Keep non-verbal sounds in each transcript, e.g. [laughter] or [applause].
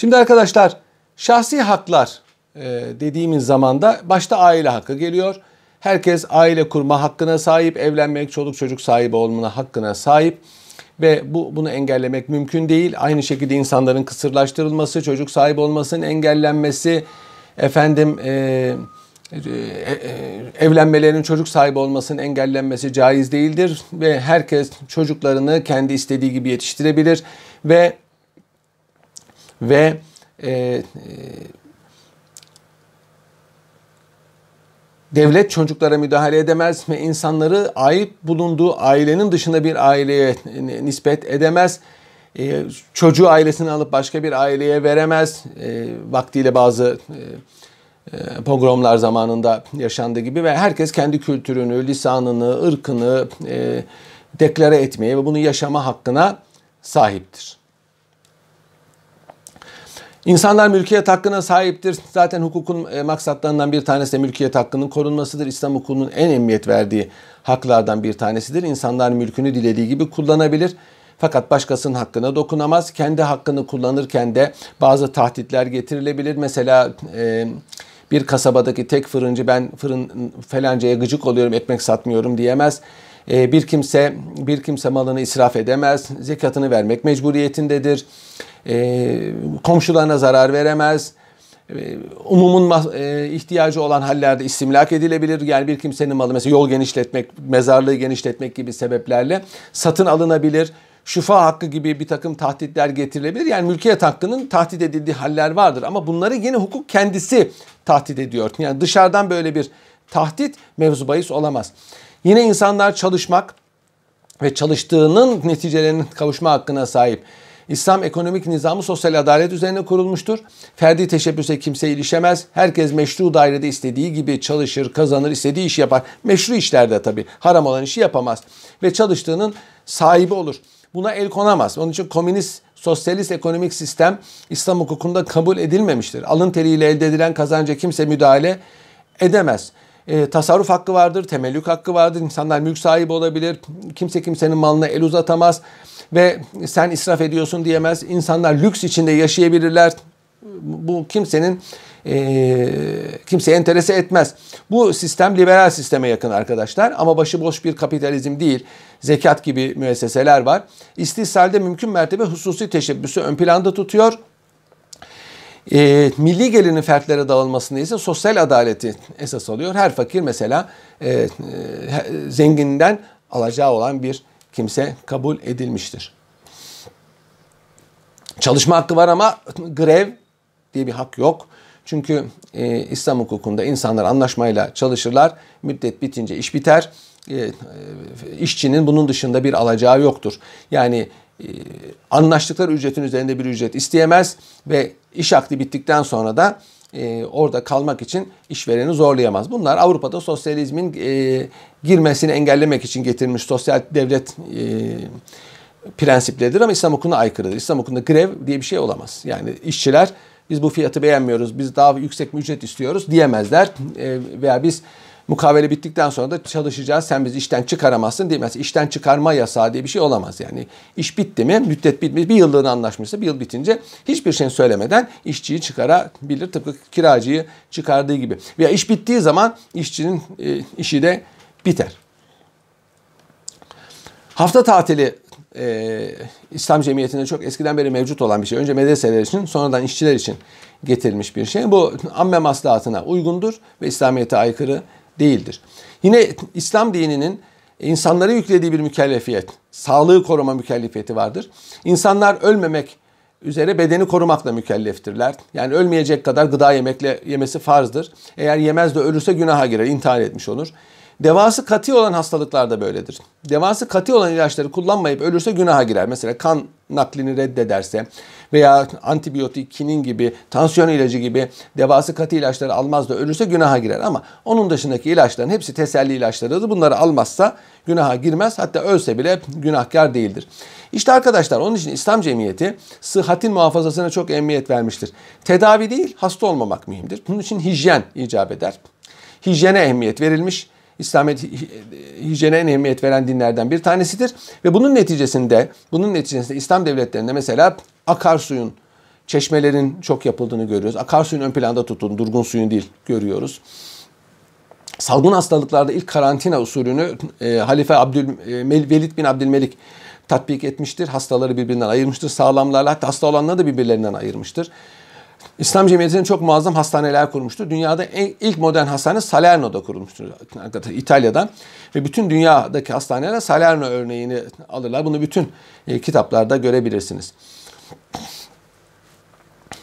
Şimdi arkadaşlar şahsi haklar e, dediğimiz zamanda başta aile hakkı geliyor. Herkes aile kurma hakkına sahip, evlenmek, çoluk çocuk sahibi olma hakkına sahip ve bu bunu engellemek mümkün değil. Aynı şekilde insanların kısırlaştırılması, çocuk sahibi olmasının engellenmesi, efendim e, e, e, evlenmelerin çocuk sahibi olmasının engellenmesi caiz değildir ve herkes çocuklarını kendi istediği gibi yetiştirebilir ve ve e, e, devlet çocuklara müdahale edemez ve insanları ait bulunduğu ailenin dışında bir aileye nispet edemez. E, çocuğu ailesini alıp başka bir aileye veremez. E, vaktiyle bazı e, e, pogromlar zamanında yaşandığı gibi ve herkes kendi kültürünü, lisanını, ırkını e, deklare etmeye ve bunu yaşama hakkına sahiptir. İnsanlar mülkiyet hakkına sahiptir. Zaten hukukun e, maksatlarından bir tanesi de mülkiyet hakkının korunmasıdır. İslam hukukunun en emniyet verdiği haklardan bir tanesidir. İnsanlar mülkünü dilediği gibi kullanabilir. Fakat başkasının hakkına dokunamaz. Kendi hakkını kullanırken de bazı tahditler getirilebilir. Mesela e, bir kasabadaki tek fırıncı ben fırın felancaya gıcık oluyorum ekmek satmıyorum diyemez. E, bir kimse bir kimse malını israf edemez. Zekatını vermek mecburiyetindedir e, komşularına zarar veremez. E, umumun e, ihtiyacı olan hallerde istimlak edilebilir. Yani bir kimsenin malı mesela yol genişletmek, mezarlığı genişletmek gibi sebeplerle satın alınabilir. Şufa hakkı gibi bir takım tahditler getirilebilir. Yani mülkiyet hakkının tahdit edildiği haller vardır. Ama bunları yine hukuk kendisi tahdit ediyor. Yani dışarıdan böyle bir tahdit mevzu bahis olamaz. Yine insanlar çalışmak ve çalıştığının neticelerinin kavuşma hakkına sahip. İslam ekonomik nizamı sosyal adalet üzerine kurulmuştur. Ferdi teşebbüse kimse ilişemez. Herkes meşru dairede istediği gibi çalışır, kazanır, istediği işi yapar. Meşru işlerde tabii. Haram olan işi yapamaz. Ve çalıştığının sahibi olur. Buna el konamaz. Onun için komünist, sosyalist ekonomik sistem İslam hukukunda kabul edilmemiştir. Alın teriyle elde edilen kazanca kimse müdahale edemez. E, tasarruf hakkı vardır, temellük hakkı vardır. İnsanlar mülk sahibi olabilir. Kimse kimsenin malına el uzatamaz ve sen israf ediyorsun diyemez. İnsanlar lüks içinde yaşayabilirler. Bu kimsenin e, kimseye enterese etmez. Bu sistem liberal sisteme yakın arkadaşlar ama başıboş bir kapitalizm değil. Zekat gibi müesseseler var. İstihsalde mümkün mertebe hususi teşebbüsü ön planda tutuyor. E, milli gelirin fertlere dağılmasını ise sosyal adaleti esas alıyor. Her fakir mesela e, e, zenginden alacağı olan bir kimse kabul edilmiştir. Çalışma hakkı var ama grev diye bir hak yok. Çünkü e, İslam hukukunda insanlar anlaşmayla çalışırlar. Müddet bitince iş biter. E, e, işçinin bunun dışında bir alacağı yoktur. Yani e, anlaştıkları ücretin üzerinde bir ücret isteyemez ve iş akdi bittikten sonra da e, orada kalmak için işvereni zorlayamaz. Bunlar Avrupa'da sosyalizmin e, girmesini engellemek için getirilmiş sosyal devlet e, prensipleridir ama İslam hukukuna aykırıdır. İslam hukukunda grev diye bir şey olamaz. Yani işçiler biz bu fiyatı beğenmiyoruz, biz daha yüksek bir ücret istiyoruz diyemezler. E, veya biz mukavele bittikten sonra da çalışacağız. Sen biz işten çıkaramazsın diyemez. İşten çıkarma yasağı diye bir şey olamaz. Yani iş bitti mi, müddet bitmiş, bir yıllığına anlaşmışsa bir yıl bitince hiçbir şey söylemeden işçiyi çıkarabilir. Tıpkı kiracıyı çıkardığı gibi. Veya iş bittiği zaman işçinin e, işi de biter. Hafta tatili e, İslam cemiyetinde çok eskiden beri mevcut olan bir şey. Önce medreseler için sonradan işçiler için getirilmiş bir şey. Bu amme maslahatına uygundur ve İslamiyet'e aykırı değildir. Yine İslam dininin insanlara yüklediği bir mükellefiyet, sağlığı koruma mükellefiyeti vardır. İnsanlar ölmemek üzere bedeni korumakla mükelleftirler. Yani ölmeyecek kadar gıda yemekle yemesi farzdır. Eğer yemez de ölürse günaha girer, intihar etmiş olur. Devası katı olan hastalıklar da böyledir. Devası katı olan ilaçları kullanmayıp ölürse günaha girer. Mesela kan naklini reddederse veya antibiyotik, kinin gibi, tansiyon ilacı gibi devası katı ilaçları almaz da ölürse günaha girer. Ama onun dışındaki ilaçların hepsi teselli ilaçlarıdır. Bunları almazsa günaha girmez. Hatta ölse bile günahkar değildir. İşte arkadaşlar onun için İslam cemiyeti sıhhatin muhafazasına çok emniyet vermiştir. Tedavi değil hasta olmamak mühimdir. Bunun için hijyen icap eder. Hijyene ehemmiyet verilmiş. İslamiyet hijyene en ehemmiyet veren dinlerden bir tanesidir. Ve bunun neticesinde bunun neticesinde İslam devletlerinde mesela akarsuyun çeşmelerin çok yapıldığını görüyoruz. Akarsuyun ön planda tutun, durgun suyun değil görüyoruz. Salgın hastalıklarda ilk karantina usulünü e, Halife Abdül e, Velid bin Abdülmelik tatbik etmiştir. Hastaları birbirinden ayırmıştır. Sağlamlarla hatta hasta olanları da birbirlerinden ayırmıştır. İslam Cemiyeti'nin çok muazzam hastaneler kurmuştur. Dünyada ilk modern hastane Salerno'da kurulmuştur. İtalya'dan. Ve bütün dünyadaki hastaneler Salerno örneğini alırlar. Bunu bütün e, kitaplarda görebilirsiniz.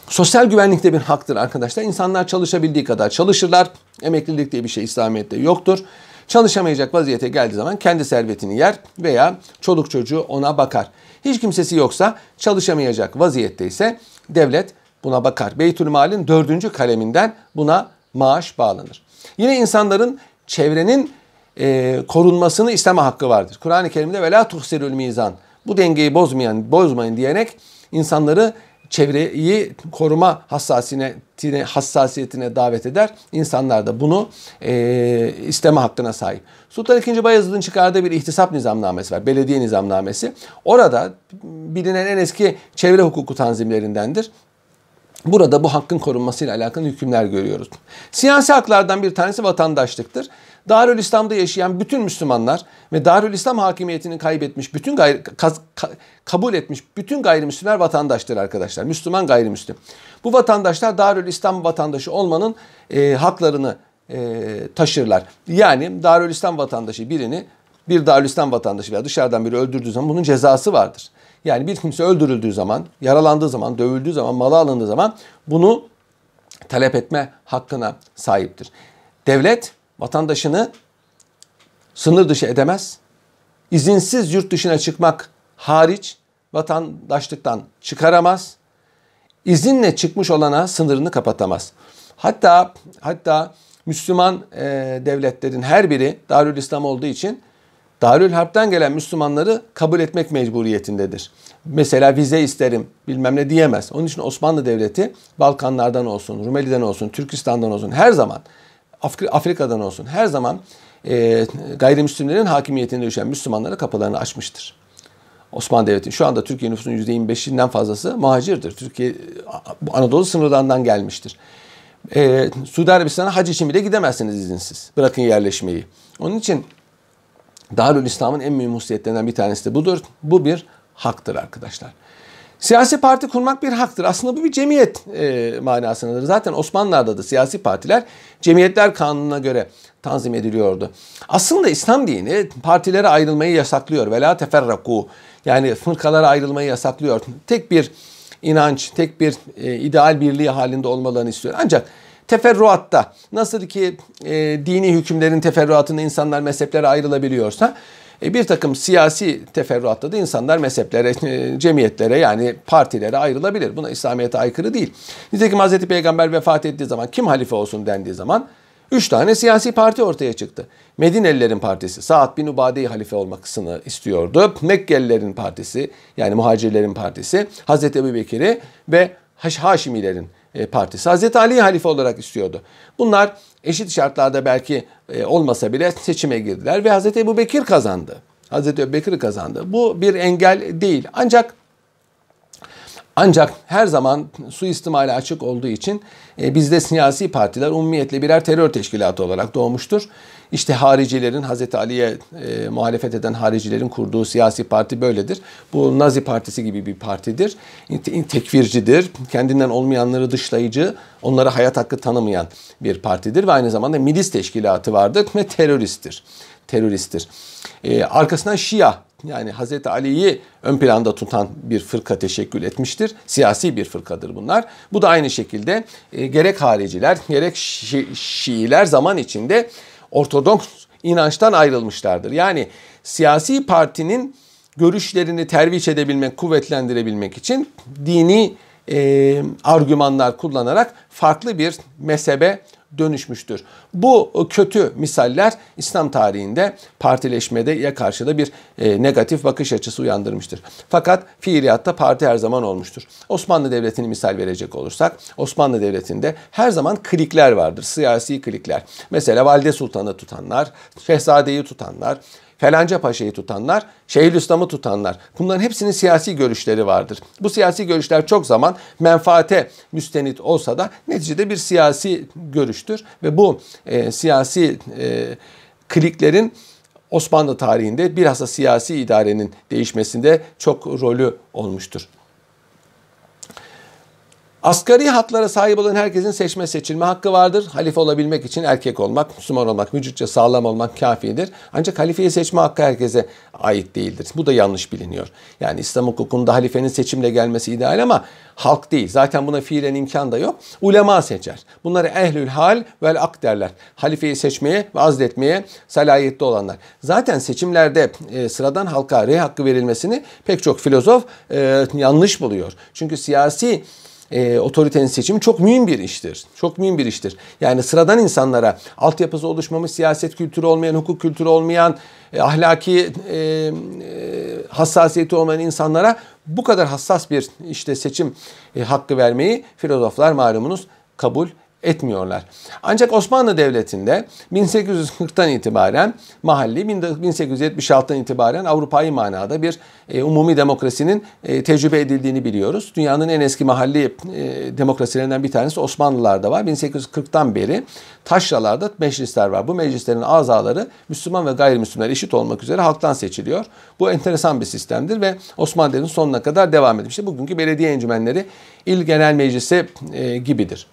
Sosyal güvenlik de bir haktır arkadaşlar. İnsanlar çalışabildiği kadar çalışırlar. Emeklilik diye bir şey İslamiyet'te yoktur. Çalışamayacak vaziyete geldiği zaman kendi servetini yer veya çoluk çocuğu ona bakar. Hiç kimsesi yoksa çalışamayacak vaziyette ise devlet buna bakar. Beytülmal'in dördüncü kaleminden buna maaş bağlanır. Yine insanların çevrenin e, korunmasını isteme hakkı vardır. Kur'an-ı Kerim'de ve la tuhsirül mizan bu dengeyi bozmayan, bozmayın diyerek insanları çevreyi koruma hassasiyetine, hassasiyetine davet eder. İnsanlar da bunu e, isteme hakkına sahip. Sultan II. Bayezid'in çıkardığı bir ihtisap nizamnamesi var. Belediye nizamnamesi. Orada bilinen en eski çevre hukuku tanzimlerindendir. Burada bu hakkın korunmasıyla alakalı hükümler görüyoruz. Siyasi haklardan bir tanesi vatandaşlıktır. Darül İslam'da yaşayan bütün Müslümanlar ve Darül İslam hakimiyetini kaybetmiş, bütün gayri, ka, ka, kabul etmiş bütün gayrimüslimler vatandaştır arkadaşlar. Müslüman gayrimüslim. Bu vatandaşlar Darül İslam vatandaşı olmanın e, haklarını e, taşırlar. Yani Darül İslam vatandaşı birini bir Darül İslam vatandaşı veya dışarıdan biri öldürdüğü zaman bunun cezası vardır. Yani bir kimse öldürüldüğü zaman, yaralandığı zaman, dövüldüğü zaman, malı alındığı zaman bunu talep etme hakkına sahiptir. Devlet vatandaşını sınır dışı edemez. İzinsiz yurt dışına çıkmak hariç vatandaşlıktan çıkaramaz. İzinle çıkmış olana sınırını kapatamaz. Hatta hatta Müslüman e, devletlerin her biri Darül İslam olduğu için Darül Harp'ten gelen Müslümanları kabul etmek mecburiyetindedir. Mesela vize isterim bilmem ne diyemez. Onun için Osmanlı Devleti Balkanlardan olsun, Rumeli'den olsun, Türkistan'dan olsun her zaman Afrika'dan olsun her zaman e, gayrimüslimlerin hakimiyetinde düşen Müslümanlara kapılarını açmıştır. Osmanlı Devleti şu anda Türkiye nüfusunun %25'inden fazlası muhacirdir. Türkiye Anadolu sınırlarından gelmiştir. Ee, Suudi Arabistan'a hac için bile gidemezsiniz izinsiz. Bırakın yerleşmeyi. Onun için Darül İslam'ın en mühim hususiyetlerinden bir tanesi de budur. Bu bir haktır arkadaşlar. Siyasi parti kurmak bir haktır. Aslında bu bir cemiyet e, manasındadır. Zaten Osmanlılar'da da siyasi partiler cemiyetler kanununa göre tanzim ediliyordu. Aslında İslam dini partilere ayrılmayı yasaklıyor. Vela teferraku yani fırkalara ayrılmayı yasaklıyor. Tek bir inanç, tek bir e, ideal birliği halinde olmalarını istiyor. Ancak teferruatta nasıl ki e, dini hükümlerin teferruatında insanlar mezheplere ayrılabiliyorsa e, bir takım siyasi teferruatta da insanlar mezheplere, e, cemiyetlere yani partilere ayrılabilir. Buna İslamiyet'e aykırı değil. Nitekim Hz. Peygamber vefat ettiği zaman kim halife olsun dendiği zaman Üç tane siyasi parti ortaya çıktı. Medinelilerin partisi Saad bin Ubade'yi halife olmasını istiyordu. Mekkelilerin partisi yani muhacirlerin partisi Hazreti Ebu Bekir'i ve Haşimilerin partisi Hazreti Ali'yi halife olarak istiyordu. Bunlar eşit şartlarda belki e, olmasa bile seçime girdiler ve Hazreti Ebu Bekir kazandı. Hazreti Ebu Bekir kazandı. Bu bir engel değil. Ancak ancak her zaman suistimale açık olduğu için e, bizde siyasi partiler umumiyetle birer terör teşkilatı olarak doğmuştur. İşte haricilerin, Hazreti Ali'ye e, muhalefet eden haricilerin kurduğu siyasi parti böyledir. Bu Nazi Partisi gibi bir partidir. Tekfircidir, kendinden olmayanları dışlayıcı, onlara hayat hakkı tanımayan bir partidir ve aynı zamanda milis teşkilatı vardır ve teröristtir. Teröristtir. Ee, arkasından Şia yani Hazreti Ali'yi ön planda tutan bir fırka teşekkül etmiştir. Siyasi bir fırkadır bunlar. Bu da aynı şekilde e, gerek hariciler gerek Şi Şiiler zaman içinde Ortodoks inançtan ayrılmışlardır. Yani siyasi partinin görüşlerini terviç edebilmek, kuvvetlendirebilmek için dini e, argümanlar kullanarak farklı bir mezhebe dönüşmüştür. Bu kötü misaller İslam tarihinde partileşmede ya karşıda bir e, negatif bakış açısı uyandırmıştır. Fakat fiiliyatta parti her zaman olmuştur. Osmanlı Devleti'ni misal verecek olursak Osmanlı Devleti'nde her zaman klikler vardır. Siyasi klikler. Mesela Valide Sultan'ı tutanlar, Şehzade'yi tutanlar, Felanca Paşa'yı tutanlar, Şeyhülislam'ı tutanlar. Bunların hepsinin siyasi görüşleri vardır. Bu siyasi görüşler çok zaman menfaate müstenit olsa da neticede bir siyasi görüştür. Ve bu e, siyasi e, kliklerin Osmanlı tarihinde bilhassa siyasi idarenin değişmesinde çok rolü olmuştur. Asgari haklara sahip olan herkesin seçme seçilme hakkı vardır. Halife olabilmek için erkek olmak, Müslüman olmak, vücutça sağlam olmak kafidir. Ancak halifeyi seçme hakkı herkese ait değildir. Bu da yanlış biliniyor. Yani İslam hukukunda halifenin seçimle gelmesi ideal ama halk değil. Zaten buna fiilen imkan da yok. Ulema seçer. Bunları ehlül hal vel ak derler. Halifeyi seçmeye ve azletmeye salayetli olanlar. Zaten seçimlerde e, sıradan halka rey hakkı verilmesini pek çok filozof e, yanlış buluyor. Çünkü siyasi e, otoritenin seçimi çok mühim bir iştir. Çok mühim bir iştir. Yani sıradan insanlara altyapısı oluşmamış, siyaset kültürü olmayan, hukuk kültürü olmayan, e, ahlaki e, e, hassasiyeti olmayan insanlara bu kadar hassas bir işte seçim e, hakkı vermeyi filozoflar malumunuz kabul etmiyorlar. Ancak Osmanlı Devleti'nde 1840'tan itibaren mahalli, 1876'dan itibaren Avrupa'yı manada bir e, umumi demokrasinin e, tecrübe edildiğini biliyoruz. Dünyanın en eski mahalli e, demokrasilerinden bir tanesi Osmanlılar'da var. 1840'tan beri taşralarda meclisler var. Bu meclislerin azaları Müslüman ve gayrimüslimler eşit olmak üzere halktan seçiliyor. Bu enteresan bir sistemdir ve Osmanlı Devleti'nin sonuna kadar devam etmiştir. Bugünkü belediye encümenleri il genel meclisi e, gibidir.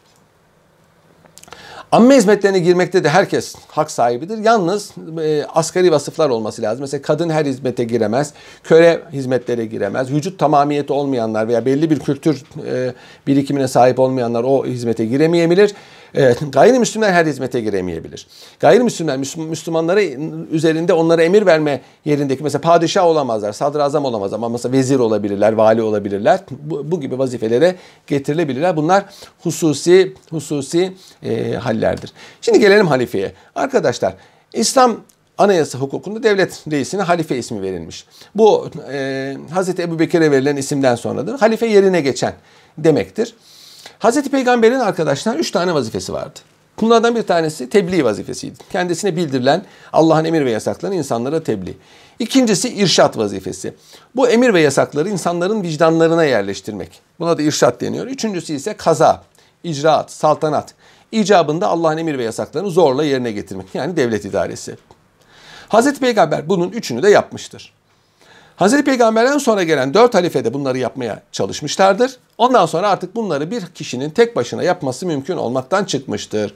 Amme hizmetlerine girmekte de herkes hak sahibidir. Yalnız e, asgari vasıflar olması lazım. Mesela kadın her hizmete giremez, köle hizmetlere giremez, vücut tamamiyeti olmayanlar veya belli bir kültür e, birikimine sahip olmayanlar o hizmete giremeyebilir. Evet, gayrimüslimler her hizmete giremeyebilir. Gayrimüslimler Müslümanlara üzerinde onlara emir verme yerindeki mesela padişah olamazlar, sadrazam olamaz ama mesela vezir olabilirler, vali olabilirler. Bu, bu gibi vazifelere getirilebilirler. Bunlar hususi hususi e, hallerdir. Şimdi gelelim halifeye. Arkadaşlar İslam Anayasa hukukunda devlet reisine halife ismi verilmiş. Bu e, Hazreti Ebu Bekir'e verilen isimden sonradır. Halife yerine geçen demektir. Hazreti Peygamber'in arkadaşlar üç tane vazifesi vardı. Bunlardan bir tanesi tebliğ vazifesiydi. Kendisine bildirilen Allah'ın emir ve yasaklarını insanlara tebliğ. İkincisi irşat vazifesi. Bu emir ve yasakları insanların vicdanlarına yerleştirmek. Buna da irşat deniyor. Üçüncüsü ise kaza, icraat, saltanat. İcabında Allah'ın emir ve yasaklarını zorla yerine getirmek. Yani devlet idaresi. Hazreti Peygamber bunun üçünü de yapmıştır. Hazreti Peygamber'den sonra gelen dört halife de bunları yapmaya çalışmışlardır. Ondan sonra artık bunları bir kişinin tek başına yapması mümkün olmaktan çıkmıştır.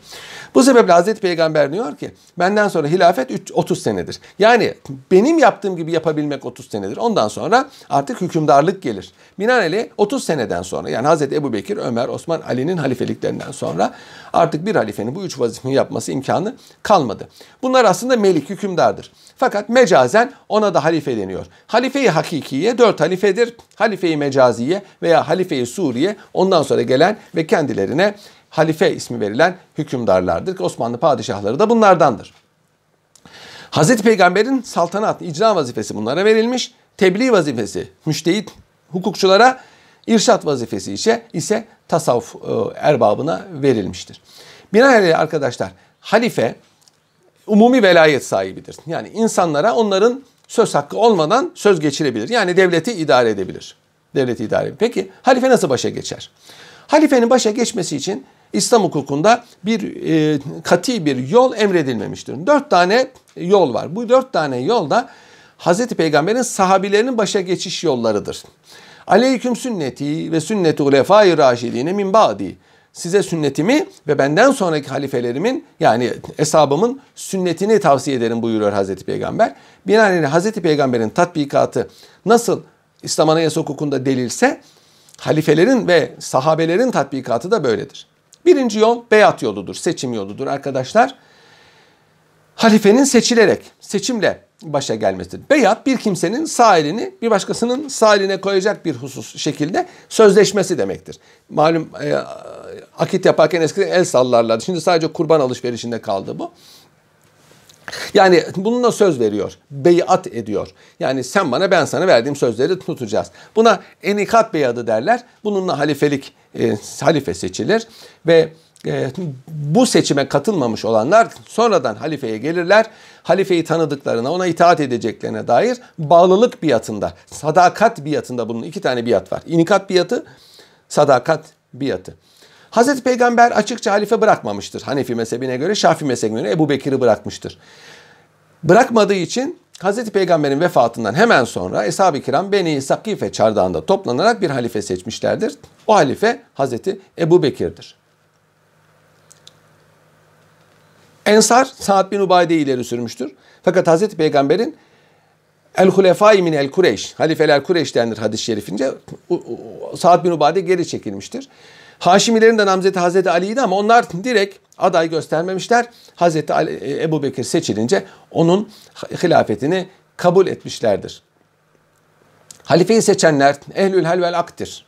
Bu sebeple Hazreti Peygamber diyor ki benden sonra hilafet 30 senedir. Yani benim yaptığım gibi yapabilmek 30 senedir. Ondan sonra artık hükümdarlık gelir. Binaenaleyh 30 seneden sonra yani Hazreti Ebu Bekir, Ömer, Osman, Ali'nin halifeliklerinden sonra artık bir halifenin bu üç vazifeyi yapması imkanı kalmadı. Bunlar aslında melik, hükümdardır. Fakat mecazen ona da halife deniyor. Halife-i hakikiye dört halifedir. Halife-i mecaziye veya halife-i Suriye ondan sonra gelen ve kendilerine halife ismi verilen hükümdarlardır. Osmanlı padişahları da bunlardandır. Hazreti Peygamber'in saltanat, icra vazifesi bunlara verilmiş. Tebliğ vazifesi, müştehit hukukçulara irşat vazifesi ise, ise tasavvuf e, erbabına verilmiştir. Binaenaleyh arkadaşlar halife umumi velayet sahibidir. Yani insanlara onların söz hakkı olmadan söz geçirebilir. Yani devleti idare edebilir. Devleti idare edebilir. Peki halife nasıl başa geçer? Halifenin başa geçmesi için İslam hukukunda bir e, kati bir yol emredilmemiştir. Dört tane yol var. Bu dört tane yol da Hazreti Peygamber'in sahabilerinin başa geçiş yollarıdır. Aleyküm sünneti ve sünneti ulefai raşidine min ba'di size sünnetimi ve benden sonraki halifelerimin yani eshabımın sünnetini tavsiye ederim buyuruyor Hazreti Peygamber. Binaenaleyh Hazreti Peygamber'in tatbikatı nasıl İslam Anayasa hukukunda delilse halifelerin ve sahabelerin tatbikatı da böyledir. Birinci yol beyat yoludur, seçim yoludur arkadaşlar. Halifenin seçilerek, seçimle başa gelmesidir. Beyat bir kimsenin sağ elini bir başkasının sağ eline koyacak bir husus şekilde sözleşmesi demektir. Malum e, akit yaparken eskiden el sallarlardı. Şimdi sadece kurban alışverişinde kaldı bu. Yani bununla söz veriyor. Beyat ediyor. Yani sen bana ben sana verdiğim sözleri tutacağız. Buna enikat beyadı derler. Bununla halifelik e, halife seçilir ve e, bu seçime katılmamış olanlar sonradan halifeye gelirler. Halifeyi tanıdıklarına, ona itaat edeceklerine dair bağlılık biatında, sadakat biatında bunun iki tane biat var. İnikat biatı, sadakat biatı. Hazreti Peygamber açıkça halife bırakmamıştır. Hanefi mezhebine göre, Şafi mezhebine göre Ebu Bekir'i bırakmıştır. Bırakmadığı için Hazreti Peygamber'in vefatından hemen sonra Eshab-ı Kiram Beni Sakife çardağında toplanarak bir halife seçmişlerdir. O halife Hazreti Ebu Bekir'dir. Ensar Sa'd bin Ubade'yi ileri sürmüştür. Fakat Hazreti Peygamber'in El Hulefai min el Kureyş, halifeler Kureyş denir hadis-i şerifince. Sa'd bin Ubade geri çekilmiştir. Haşimilerin de namzeti Hazreti Ali'ydi ama onlar direkt aday göstermemişler. Hazreti Ali, e, Ebu Bekir seçilince onun hilafetini kabul etmişlerdir. Halifeyi seçenler ehlül hal vel aktir.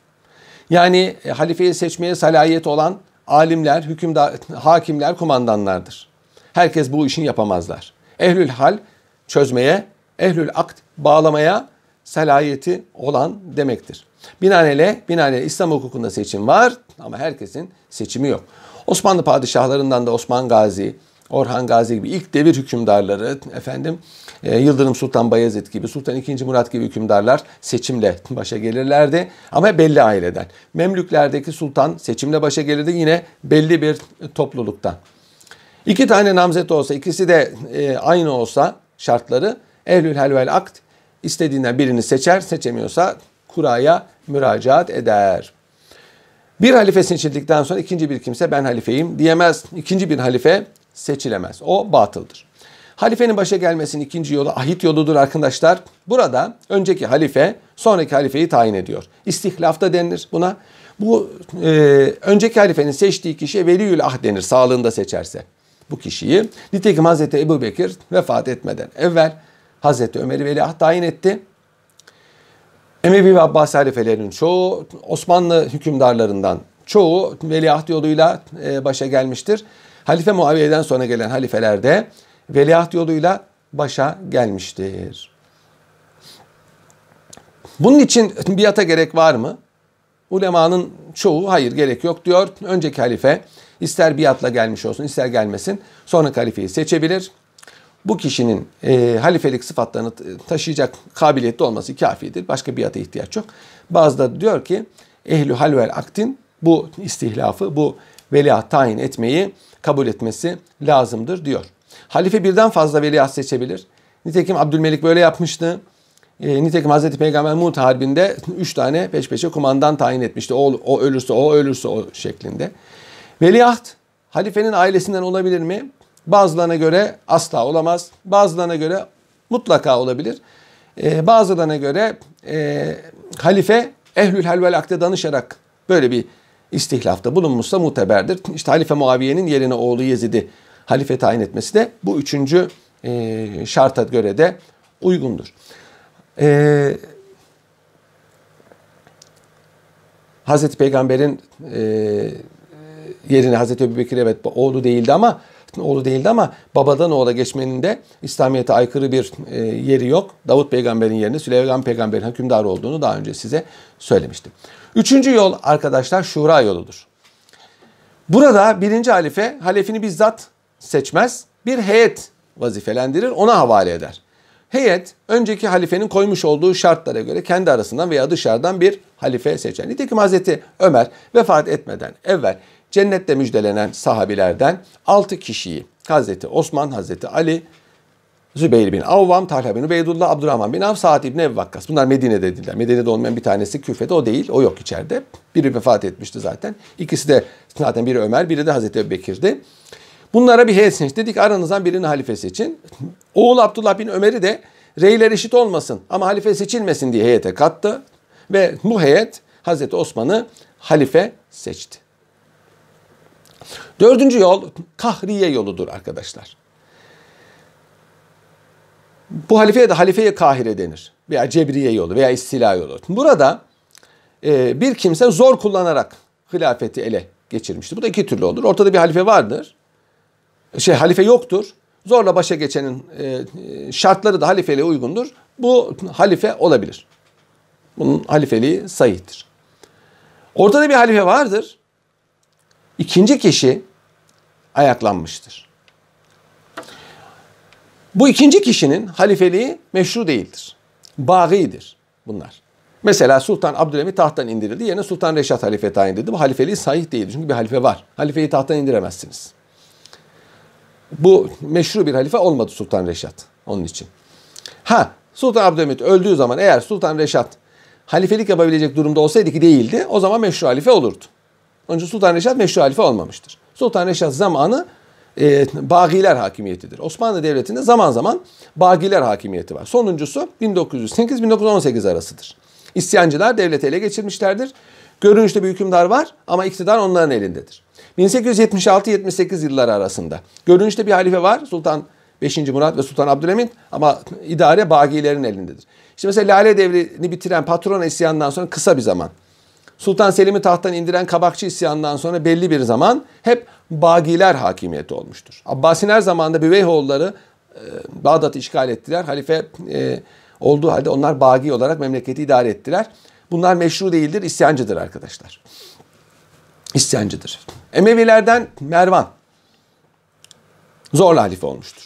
Yani e, halifeyi seçmeye salayet olan alimler, hükümdar, hakimler, kumandanlardır. Herkes bu işin yapamazlar. Ehlül hal çözmeye, ehlül akt bağlamaya salayeti olan demektir. Binaenaleyh, binaenaleyh İslam hukukunda seçim var ama herkesin seçimi yok. Osmanlı padişahlarından da Osman Gazi, Orhan Gazi gibi ilk devir hükümdarları, efendim e, Yıldırım Sultan Bayezid gibi, Sultan II. Murat gibi hükümdarlar seçimle başa gelirlerdi. Ama belli aileden. Memlüklerdeki sultan seçimle başa gelirdi yine belli bir topluluktan. İki tane namzet olsa, ikisi de e, aynı olsa şartları ehlül helvel akt istediğinden birini seçer, seçemiyorsa kuraya müracaat eder. Bir halife seçildikten sonra ikinci bir kimse ben halifeyim diyemez. İkinci bir halife seçilemez. O batıldır. Halifenin başa gelmesinin ikinci yolu ahit yoludur arkadaşlar. Burada önceki halife sonraki halifeyi tayin ediyor. İstihlafta denilir buna. Bu e, önceki halifenin seçtiği kişiye veliyül ah denir sağlığında seçerse bu kişiyi. Nitekim Hazreti Ebu Bekir vefat etmeden evvel Hazreti Ömer'i veliaht tayin etti. Emevi ve Abbas halifelerinin çoğu Osmanlı hükümdarlarından çoğu veliaht yoluyla e, başa gelmiştir. Halife Muaviye'den sonra gelen halifeler de veliaht yoluyla başa gelmiştir. Bunun için biata gerek var mı? Ulemanın çoğu hayır gerek yok diyor. Önceki halife ister biatla gelmiş olsun ister gelmesin sonra halifeyi seçebilir bu kişinin e, halifelik sıfatlarını taşıyacak kabiliyette olması kafidir. Başka biata ihtiyaç yok. Bazıları diyor ki ehlü hal vel aktin bu istihlafı, bu veliaht tayin etmeyi kabul etmesi lazımdır diyor. Halife birden fazla veliaht seçebilir. Nitekim Abdülmelik böyle yapmıştı. E, nitekim Hazreti Peygamber Muhut Harbi'nde üç tane peş peşe kumandan tayin etmişti. O, o ölürse o, ölürse o şeklinde. Veliaht halifenin ailesinden olabilir mi? Bazılarına göre asla olamaz. Bazılarına göre mutlaka olabilir. Ee, bazılarına göre e, halife ehlül helvel akde danışarak böyle bir istihlafta bulunmuşsa muteberdir. İşte Halife Muaviye'nin yerine oğlu Yezid'i halife tayin etmesi de bu üçüncü e, şarta göre de uygundur. E, Hazreti Peygamber'in e, yerine Hazreti Ebubekir evet oğlu değildi ama oğlu değildi ama babadan oğula geçmenin de İslamiyet'e aykırı bir e, yeri yok. Davut peygamberin yerine Süleyman peygamberin hükümdar olduğunu daha önce size söylemiştim. Üçüncü yol arkadaşlar şura yoludur. Burada birinci halife halefini bizzat seçmez. Bir heyet vazifelendirir ona havale eder. Heyet önceki halifenin koymuş olduğu şartlara göre kendi arasından veya dışarıdan bir halife seçer. Nitekim Hazreti Ömer vefat etmeden evvel cennette müjdelenen sahabilerden 6 kişiyi Hazreti Osman, Hazreti Ali, Zübeyir bin Avvam, Talha bin Ubeydullah, Abdurrahman bin Av, Sa'd ibn Ebu. Bunlar Medine'de dediler. Medine'de olmayan bir tanesi Küfe'de o değil. O yok içeride. Biri vefat etmişti zaten. İkisi de zaten biri Ömer, biri de Hazreti Bekir'di. Bunlara bir heyet seç. Dedik aranızdan birini halife seçin. Oğul Abdullah bin Ömer'i de reyler eşit olmasın ama halife seçilmesin diye heyete kattı. Ve bu heyet Hazreti Osman'ı halife seçti. Dördüncü yol kahriye yoludur arkadaşlar. Bu halifeye de halifeye kahire denir. Veya cebriye yolu veya istila yolu. Burada e, bir kimse zor kullanarak hilafeti ele geçirmiştir. Bu da iki türlü olur. Ortada bir halife vardır. Şey halife yoktur. Zorla başa geçenin e, şartları da halifeliğe uygundur. Bu halife olabilir. Bunun halifeliği sahihtir. Ortada bir halife vardır. İkinci kişi ayaklanmıştır. Bu ikinci kişinin halifeliği meşru değildir. Bağidir bunlar. Mesela Sultan Abdülhamit tahttan indirildi. Yerine Sultan Reşat halife tayin edildi. Bu halifeliği sahih değildir. Çünkü bir halife var. Halifeyi tahttan indiremezsiniz. Bu meşru bir halife olmadı Sultan Reşat. Onun için. Ha Sultan Abdülhamit öldüğü zaman eğer Sultan Reşat halifelik yapabilecek durumda olsaydı ki değildi o zaman meşru halife olurdu. Onun için Sultan Reşat meşru halife olmamıştır. Sultan Reşat zamanı e, Bagiler hakimiyetidir. Osmanlı Devleti'nde zaman zaman Bagiler hakimiyeti var. Sonuncusu 1908-1918 arasıdır. İsyancılar devleti ele geçirmişlerdir. Görünüşte bir hükümdar var ama iktidar onların elindedir. 1876-78 yılları arasında görünüşte bir halife var. Sultan 5. Murat ve Sultan Abdülhamit ama idare bagilerin elindedir. İşte mesela Lale devrini bitiren patron isyanından sonra kısa bir zaman. Sultan Selim'i tahttan indiren Kabakçı isyanından sonra belli bir zaman hep bagiler hakimiyeti olmuştur. Abbasiler zamanında Büveyhoğulları e, Bağdat'ı işgal ettiler. Halife e, olduğu halde onlar bagi olarak memleketi idare ettiler. Bunlar meşru değildir, isyancıdır arkadaşlar. İsyancıdır. Emevilerden Mervan zorla halife olmuştur.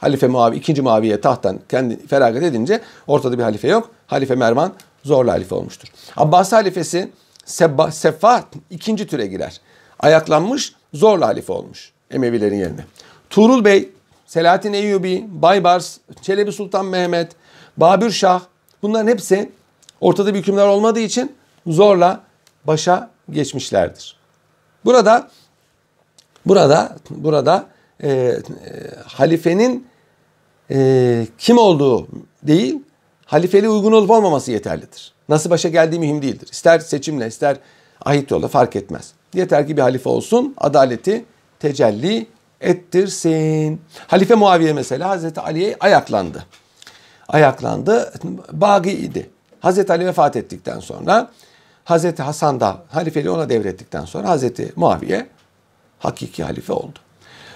Halife Muavi, ikinci Muaviye tahttan kendi feragat edince ortada bir halife yok. Halife Mervan zorla halife olmuştur. Abbas halifesi Sebba, Seffa ikinci türe girer. Ayaklanmış zorla halife olmuş Emevilerin yerine. Tuğrul Bey, Selahattin Eyyubi, Baybars, Çelebi Sultan Mehmet, Babür Şah bunların hepsi ortada bir hükümdar olmadığı için zorla başa geçmişlerdir. Burada burada burada e, e, halifenin e, kim olduğu değil, halifeliğe uygun olup olmaması yeterlidir. Nasıl başa geldiği mühim değildir. İster seçimle ister ahit yolla fark etmez. Yeter ki bir halife olsun, adaleti tecelli ettirsin. Halife Muaviye mesela Hazreti Ali'ye ayaklandı. Ayaklandı, bagi idi. Hazreti Ali vefat ettikten sonra Hazreti Hasan da halifeliği ona devrettikten sonra Hazreti Muaviye hakiki halife oldu.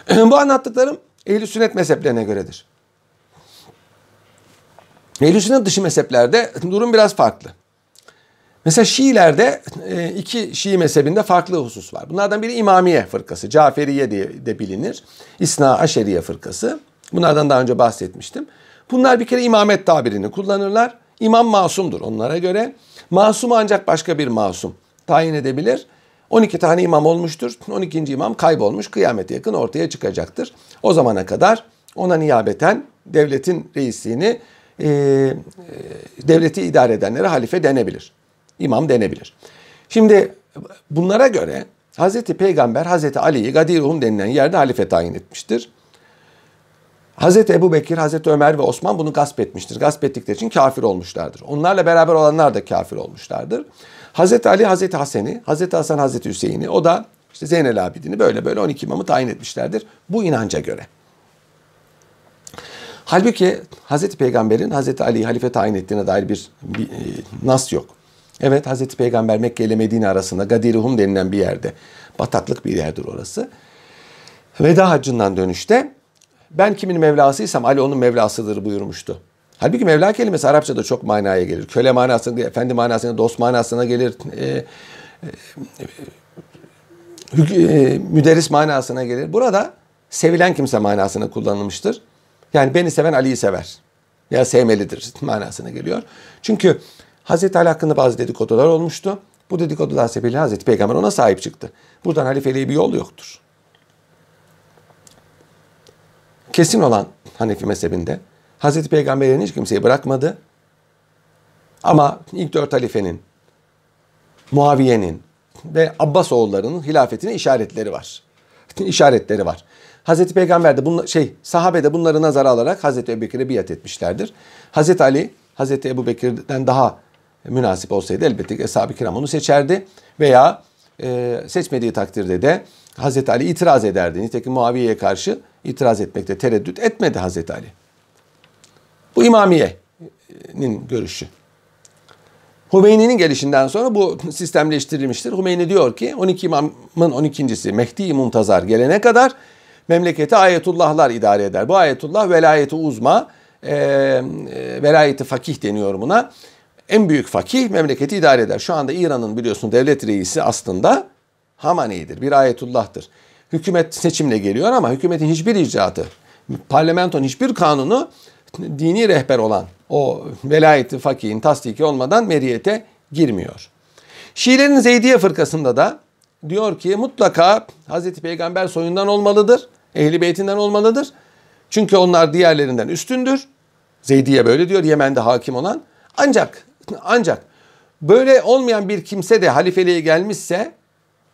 [clears throat] Bu anlattıklarım ehl sünnet mezheplerine göredir. Ehl sünnet dışı mezheplerde durum biraz farklı. Mesela Şiilerde e, iki Şii mezhebinde farklı husus var. Bunlardan biri İmamiye fırkası, Caferiye diye de bilinir. İsna Aşeriye fırkası. Bunlardan daha önce bahsetmiştim. Bunlar bir kere imamet tabirini kullanırlar. İmam masumdur onlara göre. Masum ancak başka bir masum tayin edebilir. 12 tane imam olmuştur. 12. imam kaybolmuş. Kıyamete yakın ortaya çıkacaktır. O zamana kadar ona niyabeten devletin reisliğini e, e, devleti idare edenlere halife denebilir. İmam denebilir. Şimdi bunlara göre Hazreti Peygamber Hazreti Ali'yi Gadiruhum denilen yerde halife tayin etmiştir. Hazreti Ebu Bekir, Hazreti Ömer ve Osman bunu gasp etmiştir. Gasp ettikleri için kafir olmuşlardır. Onlarla beraber olanlar da kafir olmuşlardır. Hazreti Ali, Hazreti Hasan'ı, Hazreti Hasan, Hazreti Hüseyin'i, o da işte Zeynel Abidin'i böyle böyle 12 imamı tayin etmişlerdir. Bu inanca göre. Halbuki Hazreti Peygamber'in Hazreti Ali'yi halife tayin ettiğine dair bir, bir e, nas yok. Evet Hazreti Peygamber Mekke ile Medine arasında Gadirhum denilen bir yerde. Bataklık bir yerdir orası. Veda haccından dönüşte ben kimin Mevlasıysam Ali onun Mevlasıdır buyurmuştu. Halbuki Mevla kelimesi Arapçada çok manaya gelir. Köle manasına, efendi manasına, dost manasına gelir. E, e, e, müderris manasına gelir. Burada sevilen kimse manasına kullanılmıştır. Yani beni seven Ali'yi sever. Ya sevmelidir [laughs] manasına geliyor. Çünkü Hazreti Ali hakkında bazı dedikodular olmuştu. Bu dedikodular sebebiyle Hazreti Peygamber ona sahip çıktı. Buradan halifeliğe bir yol yoktur. Kesin olan Hanefi mezhebinde Hazreti Peygamber'in hiç kimseyi bırakmadı. Ama ilk dört halifenin, Muaviye'nin ve Abbas oğullarının hilafetine işaretleri var. [laughs] İşaretleri var. Hazreti Peygamber de bunla, şey sahabe de bunları nazara alarak Hazreti Ebu Bekir'e biat etmişlerdir. Hazreti Ali Hazreti Ebu Bekir'den daha münasip olsaydı elbette ki Eshab-ı Kiram onu seçerdi veya e, seçmediği takdirde de Hazreti Ali itiraz ederdi. Nitekim Muaviye'ye karşı itiraz etmekte tereddüt etmedi Hazreti Ali. Bu İmamiye'nin görüşü. Hümeyni'nin gelişinden sonra bu sistemleştirilmiştir. Hümeyni diyor ki 12 imamın 12.si Mehdi Muntazar gelene kadar memleketi ayetullahlar idare eder. Bu ayetullah velayeti uzma, e, e, velayeti fakih deniyor buna. En büyük fakih memleketi idare eder. Şu anda İran'ın biliyorsun devlet reisi aslında Hamaney'dir, bir ayetullah'tır. Hükümet seçimle geliyor ama hükümetin hiçbir icraatı, parlamentonun hiçbir kanunu dini rehber olan o velayeti fakihin tasdiki olmadan meriyete girmiyor. Şiilerin Zeydiye fırkasında da diyor ki mutlaka Hazreti Peygamber soyundan olmalıdır. Ehli beytinden olmalıdır. Çünkü onlar diğerlerinden üstündür. Zeydiye böyle diyor Yemen'de hakim olan. Ancak ancak böyle olmayan bir kimse de halifeliğe gelmişse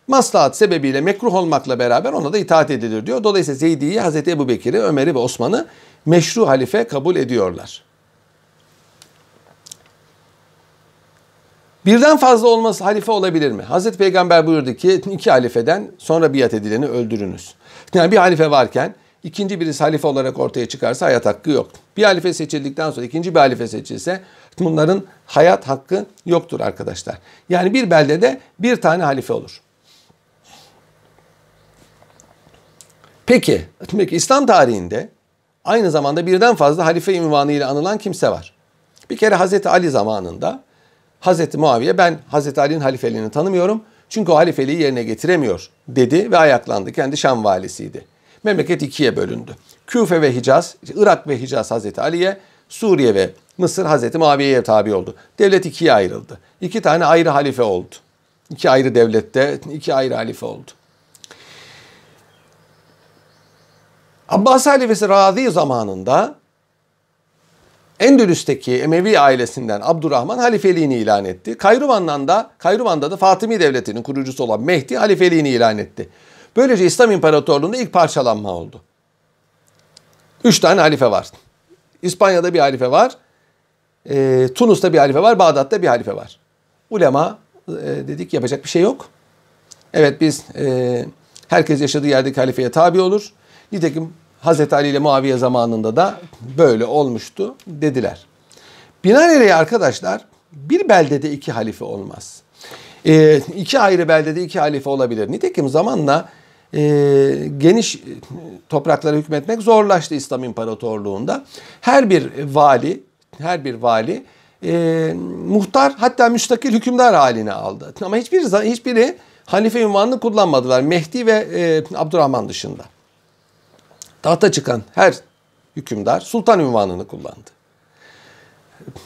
maslahat sebebiyle mekruh olmakla beraber ona da itaat edilir diyor. Dolayısıyla Zeydi'yi Hazreti Ebu Bekir'i, Ömer'i ve Osman'ı meşru halife kabul ediyorlar. Birden fazla olması halife olabilir mi? Hazreti Peygamber buyurdu ki iki halifeden sonra biat edileni öldürünüz. Yani bir halife varken ikinci birisi halife olarak ortaya çıkarsa hayat hakkı yok. Bir halife seçildikten sonra ikinci bir halife seçilse bunların hayat hakkı yoktur arkadaşlar. Yani bir beldede bir tane halife olur. Peki, peki İslam tarihinde aynı zamanda birden fazla halife ünvanı ile anılan kimse var. Bir kere Hazreti Ali zamanında Hazreti Muaviye ben Hazreti Ali'nin halifeliğini tanımıyorum. Çünkü o halifeliği yerine getiremiyor dedi ve ayaklandı. Kendi Şam valisiydi. Memleket ikiye bölündü. Küfe ve Hicaz, Irak ve Hicaz Hazreti Ali'ye, Suriye ve Mısır Hazreti Muaviye'ye tabi oldu. Devlet ikiye ayrıldı. İki tane ayrı halife oldu. İki ayrı devlette iki ayrı halife oldu. Abbas halifesi Razi zamanında Endülüs'teki Emevi ailesinden Abdurrahman halifeliğini ilan etti. Kayruvan'dan da Kayruvan'da da Fatımi devletinin kurucusu olan Mehdi halifeliğini ilan etti. Böylece İslam İmparatorluğu'nda ilk parçalanma oldu. Üç tane halife var. İspanya'da bir halife var. E, Tunus'ta bir halife var. Bağdat'ta bir halife var. Ulema e, dedik yapacak bir şey yok. Evet biz e, herkes yaşadığı yerdeki halifeye tabi olur. Nitekim Hazreti Ali ile Muaviye zamanında da böyle olmuştu dediler. Binaenaleyh arkadaşlar bir beldede iki halife olmaz. E, iki ayrı beldede iki halife olabilir. Nitekim zamanla e, geniş topraklara hükmetmek zorlaştı İslam İmparatorluğu'nda. Her bir vali, her bir vali e, muhtar hatta müstakil hükümdar haline aldı. Ama hiçbir hiçbiri halife ünvanını kullanmadılar. Mehdi ve e, Abdurrahman dışında. Tahta çıkan her hükümdar sultan ünvanını kullandı.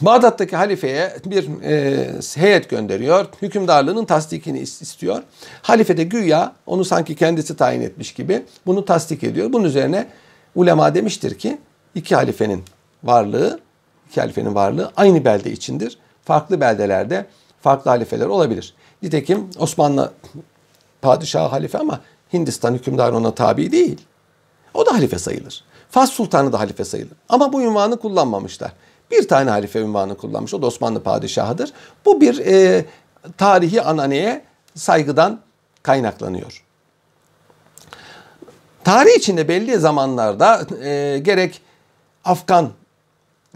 Bağdat'taki halifeye bir e, heyet gönderiyor. Hükümdarlığının tasdikini istiyor. Halife de güya onu sanki kendisi tayin etmiş gibi bunu tasdik ediyor. Bunun üzerine ulema demiştir ki iki halifenin varlığı, iki halifenin varlığı aynı belde içindir. Farklı beldelerde farklı halifeler olabilir. Nitekim Osmanlı padişahı halife ama Hindistan hükümdarı ona tabi değil. O da halife sayılır. Fas Sultanı da halife sayılır. Ama bu ünvanı kullanmamışlar. Bir tane halife ünvanı kullanmış. O da Osmanlı padişahıdır. Bu bir e, tarihi ananeye saygıdan kaynaklanıyor. Tarih içinde belli zamanlarda e, gerek Afgan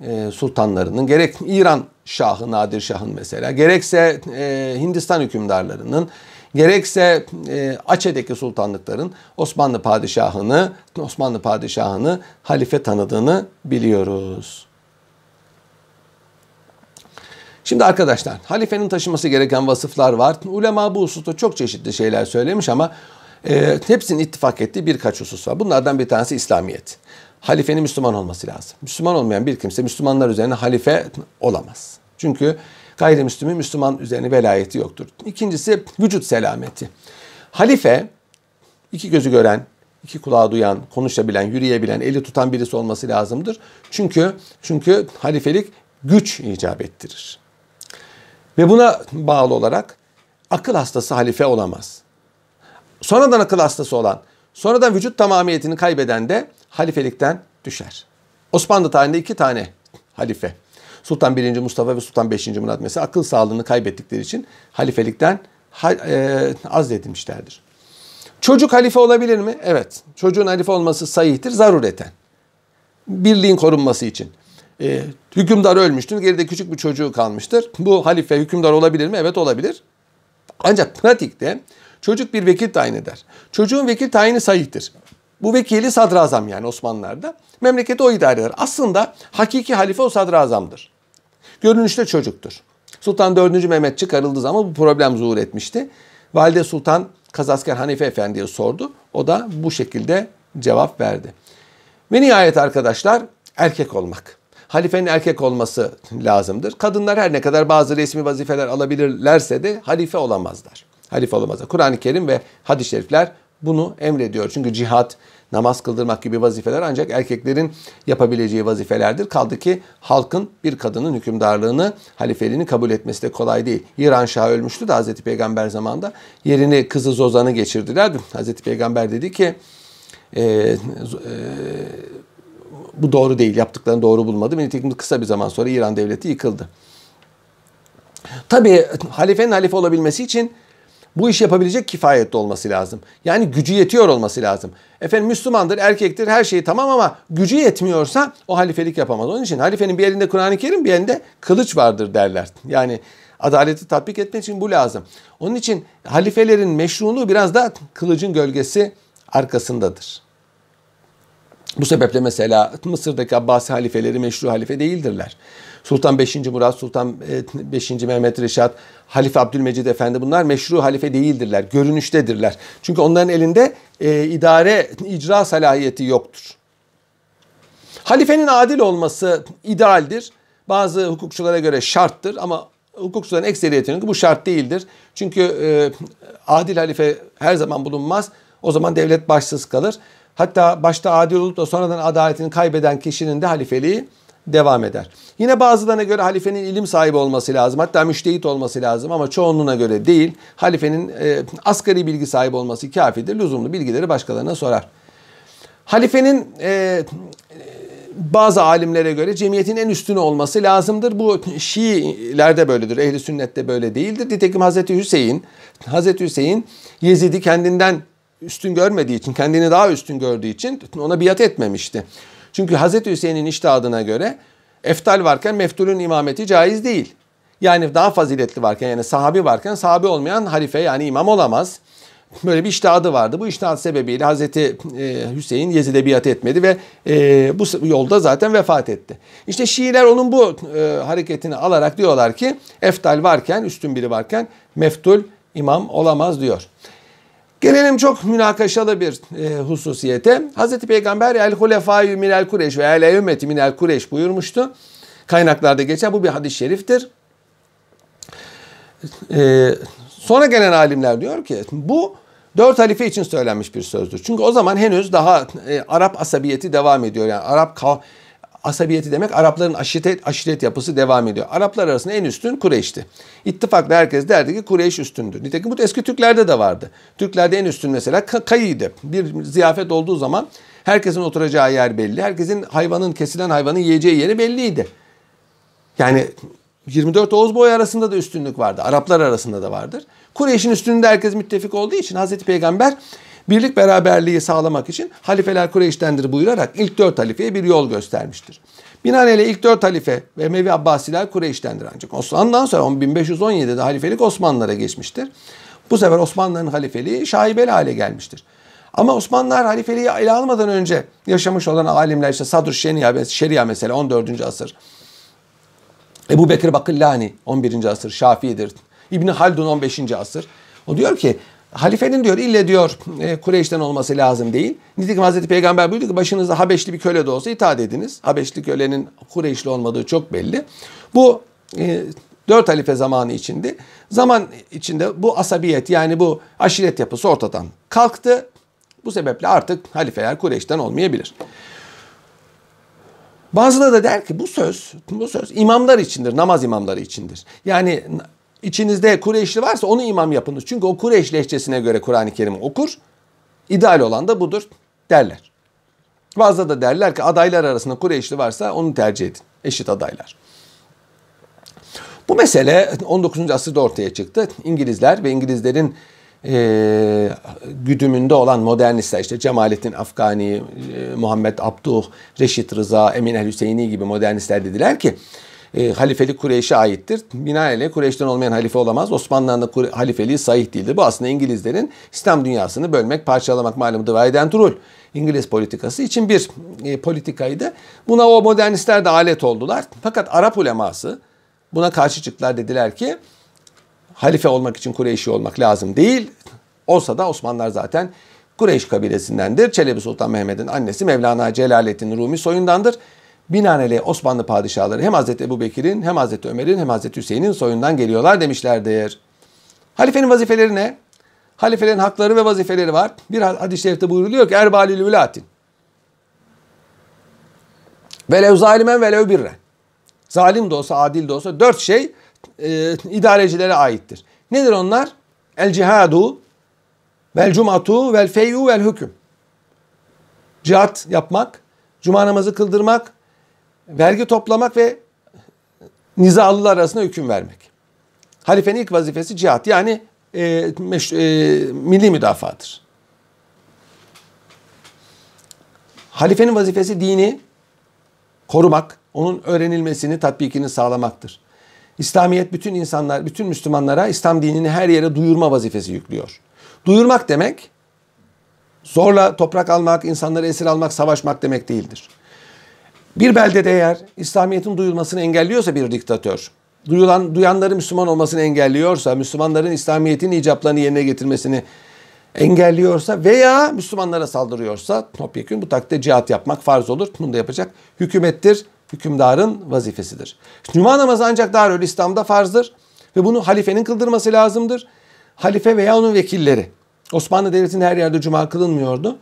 e, sultanlarının, gerek İran Şahı, Nadir Şah'ın mesela, gerekse e, Hindistan hükümdarlarının, gerekse e, Açe'deki sultanlıkların Osmanlı padişahını, Osmanlı padişahını halife tanıdığını biliyoruz. Şimdi arkadaşlar halifenin taşıması gereken vasıflar var. Ulema bu hususta çok çeşitli şeyler söylemiş ama e, hepsinin ittifak ettiği birkaç husus var. Bunlardan bir tanesi İslamiyet. Halifenin Müslüman olması lazım. Müslüman olmayan bir kimse Müslümanlar üzerine halife olamaz. Çünkü gayrimüslimin Müslüman üzerine velayeti yoktur. İkincisi vücut selameti. Halife iki gözü gören, iki kulağı duyan, konuşabilen, yürüyebilen, eli tutan birisi olması lazımdır. Çünkü çünkü halifelik güç icap ettirir. Ve buna bağlı olarak akıl hastası halife olamaz. Sonradan akıl hastası olan, sonradan vücut tamamiyetini kaybeden de halifelikten düşer. Osmanlı tarihinde iki tane halife. Sultan 1. Mustafa ve Sultan 5. Murat mesela akıl sağlığını kaybettikleri için halifelikten e, azledilmişlerdir. Çocuk halife olabilir mi? Evet. Çocuğun halife olması sahihtir zarureten. Birliğin korunması için e, hükümdar ölmüştür. Geride küçük bir çocuğu kalmıştır. Bu halife hükümdar olabilir mi? Evet olabilir. Ancak pratikte çocuk bir vekil tayin eder. Çocuğun vekil tayini sahihtir. Bu vekili sadrazam yani Osmanlılar'da. Memleketi o idare eder. Aslında hakiki halife o sadrazamdır. Görünüşte çocuktur. Sultan 4. Mehmet çıkarıldığı zaman bu problem zuhur etmişti. Valide Sultan Kazasker Hanife Efendi'ye sordu. O da bu şekilde cevap verdi. Ve nihayet arkadaşlar erkek olmak. Halifenin erkek olması lazımdır. Kadınlar her ne kadar bazı resmi vazifeler alabilirlerse de halife olamazlar. Halife olamazlar. Kur'an-ı Kerim ve hadis-i şerifler bunu emrediyor. Çünkü cihat, namaz kıldırmak gibi vazifeler ancak erkeklerin yapabileceği vazifelerdir. Kaldı ki halkın bir kadının hükümdarlığını, halifeliğini kabul etmesi de kolay değil. İran Şahı ölmüştü de Hazreti Peygamber zamanında. Yerini kızı Zozan'ı geçirdiler. Hazreti Peygamber dedi ki e, e, bu doğru değil. Yaptıklarını doğru bulmadı. Nitekim kısa bir zaman sonra İran devleti yıkıldı. Tabii halifenin halife olabilmesi için bu iş yapabilecek kifayette olması lazım. Yani gücü yetiyor olması lazım. Efendim Müslümandır, erkektir, her şeyi tamam ama gücü yetmiyorsa o halifelik yapamaz. Onun için halifenin bir elinde Kur'an-ı Kerim, bir elinde kılıç vardır derler. Yani adaleti tatbik etmek için bu lazım. Onun için halifelerin meşruluğu biraz da kılıcın gölgesi arkasındadır. Bu sebeple mesela Mısır'daki Abbasi halifeleri meşru halife değildirler. Sultan 5. Murat, Sultan 5. E, Mehmet Reşat, Halife Abdülmecid Efendi bunlar meşru halife değildirler. Görünüştedirler. Çünkü onların elinde e, idare, icra salahiyeti yoktur. Halifenin adil olması idealdir. Bazı hukukçulara göre şarttır ama hukukçuların ekseriyetinin bu şart değildir. Çünkü e, adil halife her zaman bulunmaz. O zaman devlet başsız kalır. Hatta başta adil olup da sonradan adaletini kaybeden kişinin de halifeliği devam eder. Yine bazılarına göre halifenin ilim sahibi olması lazım. Hatta müştehit olması lazım ama çoğunluğuna göre değil. Halifenin e, asgari bilgi sahibi olması kafidir. Lüzumlu bilgileri başkalarına sorar. Halifenin e, bazı alimlere göre cemiyetin en üstünü olması lazımdır. Bu Şiilerde böyledir. Ehli sünnette böyle değildir. Nitekim Hazreti Hüseyin, Hazreti Hüseyin Yezid'i kendinden üstün görmediği için, kendini daha üstün gördüğü için ona biat etmemişti. Çünkü Hazreti Hüseyin'in iştihadına göre eftal varken meftulün imameti caiz değil. Yani daha faziletli varken yani sahabi varken sahabi olmayan halife yani imam olamaz. Böyle bir iştihadı vardı. Bu iştihat sebebiyle Hazreti e, Hüseyin Yezid'e biat etmedi ve e, bu yolda zaten vefat etti. İşte Şiiler onun bu e, hareketini alarak diyorlar ki eftal varken, üstün biri varken meftul imam olamaz diyor. Gelelim çok münakaşalı bir e, hususiyete. Hazreti Peygamber el hulefâyü minel kureş ve el ümmeti minel kureş buyurmuştu. Kaynaklarda geçen bu bir hadis-i şeriftir. E, sonra gelen alimler diyor ki bu dört halife için söylenmiş bir sözdür. Çünkü o zaman henüz daha e, Arap asabiyeti devam ediyor. Yani Arap asabiyeti demek Arapların aşiret, aşiret yapısı devam ediyor. Araplar arasında en üstün Kureyş'ti. İttifakla herkes derdi ki Kureyş üstündür. Nitekim bu eski Türklerde de vardı. Türklerde en üstün mesela kayıydı. Bir ziyafet olduğu zaman herkesin oturacağı yer belli. Herkesin hayvanın kesilen hayvanın yiyeceği yeri belliydi. Yani 24 Oğuz boyu arasında da üstünlük vardı. Araplar arasında da vardır. Kureyş'in üstünlüğünde herkes müttefik olduğu için Hazreti Peygamber birlik beraberliği sağlamak için halifeler Kureyş'tendir buyurarak ilk dört halifeye bir yol göstermiştir. Binaenaleyh ilk dört halife ve Emevi Abbasiler Kureyş'tendir ancak. Osmanlı'dan sonra 1517'de halifelik Osmanlılara geçmiştir. Bu sefer Osmanlıların halifeliği şaibeli hale gelmiştir. Ama Osmanlılar halifeliği ele almadan önce yaşamış olan alimler işte Sadr Şeria, Şeria mesela 14. asır. Ebu Bekir Bakillani 11. asır Şafii'dir. İbni Haldun 15. asır. O diyor ki Halifenin diyor ille diyor e, Kureyş'ten olması lazım değil. Nitekim Hazreti Peygamber buyurdu ki başınızda Habeşli bir köle de olsa itaat ediniz. Habeşli kölenin Kureyşli olmadığı çok belli. Bu e, dört halife zamanı içinde zaman içinde bu asabiyet yani bu aşiret yapısı ortadan kalktı. Bu sebeple artık halifeler Kureyş'ten olmayabilir. Bazıları da der ki bu söz, bu söz imamlar içindir, namaz imamları içindir. Yani İçinizde Kureyşli varsa onu imam yapınız. Çünkü o Kureyş lehçesine göre Kur'an-ı Kerim okur. İdeal olan da budur derler. Bazıları da derler ki adaylar arasında Kureyşli varsa onu tercih edin. Eşit adaylar. Bu mesele 19. asırda ortaya çıktı. İngilizler ve İngilizlerin e, güdümünde olan modernistler işte Cemalettin Afgani, e, Muhammed Abduh, Reşit Rıza, Emin El Hüseyini gibi modernistler dediler ki e, halifelik Kureyş'e aittir. Binaenaleyh Kureyş'ten olmayan halife olamaz. Osmanlı'nın da halifeliği sahih değildir. Bu aslında İngilizlerin İslam dünyasını bölmek, parçalamak malum divide and rule. İngiliz politikası için bir e, politikaydı. Buna o modernistler de alet oldular. Fakat Arap uleması buna karşı çıktılar dediler ki halife olmak için Kureyşi olmak lazım değil. Olsa da Osmanlılar zaten Kureyş kabilesindendir. Çelebi Sultan Mehmet'in annesi Mevlana Celaleddin Rumi soyundandır. Binaenaleyh Osmanlı padişahları hem Hazreti Ebu Bekir'in hem Hazreti Ömer'in hem Hazreti Hüseyin'in soyundan geliyorlar demişlerdir. Halifenin vazifeleri ne? Halifelerin hakları ve vazifeleri var. Bir hadis-i şerifte buyuruluyor ki Erbalil Velatin. Velev zalimen velev birren. Zalim de olsa, adil de olsa dört şey e, idarecilere aittir. Nedir onlar? El cihadu, vel cumatu, vel feyu, vel hüküm. Cihat yapmak, cuma namazı kıldırmak, vergi toplamak ve nizalılar arasında hüküm vermek. Halifenin ilk vazifesi cihat yani e, meş, e, milli müdafadır. Halifenin vazifesi dini korumak, onun öğrenilmesini, tatbikini sağlamaktır. İslamiyet bütün insanlar, bütün Müslümanlara İslam dinini her yere duyurma vazifesi yüklüyor. Duyurmak demek zorla toprak almak, insanları esir almak, savaşmak demek değildir. Bir beldede eğer İslamiyet'in duyulmasını engelliyorsa bir diktatör, duyulan, duyanları Müslüman olmasını engelliyorsa, Müslümanların İslamiyet'in icaplarını yerine getirmesini engelliyorsa veya Müslümanlara saldırıyorsa topyekun bu takdirde cihat yapmak farz olur. Bunu da yapacak hükümettir, hükümdarın vazifesidir. Cuma namazı ancak Darül İslam'da farzdır ve bunu halifenin kıldırması lazımdır. Halife veya onun vekilleri. Osmanlı Devleti'nde her yerde cuma kılınmıyordu.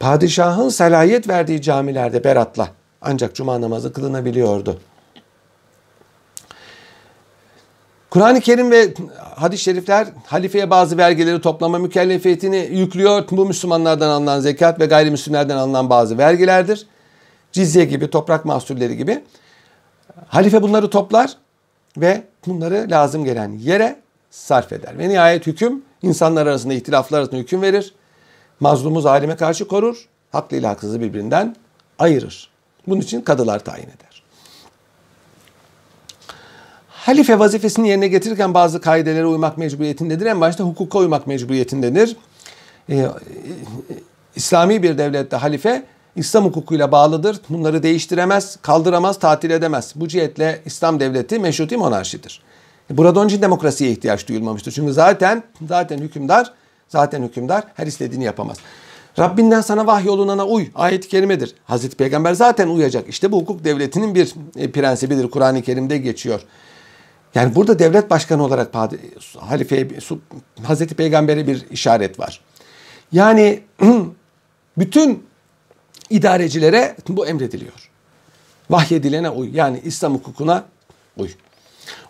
Padişahın salayet verdiği camilerde beratla ancak cuma namazı kılınabiliyordu. Kur'an-ı Kerim ve hadis-i şerifler halifeye bazı vergileri toplama mükellefiyetini yüklüyor. Bu Müslümanlardan alınan zekat ve gayrimüslimlerden alınan bazı vergilerdir. Cizye gibi, toprak mahsulleri gibi. Halife bunları toplar ve bunları lazım gelen yere sarf eder. Ve nihayet hüküm insanlar arasında ihtilaflar arasında hüküm verir. Mazlumu zalime karşı korur. Haklı ile haksızı birbirinden ayırır. Bunun için kadılar tayin eder. Halife vazifesini yerine getirirken bazı kaidelere uymak mecburiyetindedir. En başta hukuka uymak mecburiyetindedir. Ee, İslami bir devlette halife İslam hukukuyla bağlıdır. Bunları değiştiremez, kaldıramaz, tatil edemez. Bu cihetle İslam devleti meşruti monarşidir. Burada onun için demokrasiye ihtiyaç duyulmamıştır. Çünkü zaten zaten hükümdar zaten hükümdar her istediğini yapamaz. Rabbinden sana vahyolunana uy. Ayet-i kerimedir. Hazreti Peygamber zaten uyacak. İşte bu hukuk devletinin bir e, prensibidir. Kur'an-ı Kerim'de geçiyor. Yani burada devlet başkanı olarak halifeye, Hazreti Peygamber'e bir işaret var. Yani [clears throat] bütün idarecilere bu emrediliyor. Vahyedilene uy. Yani İslam hukukuna uy.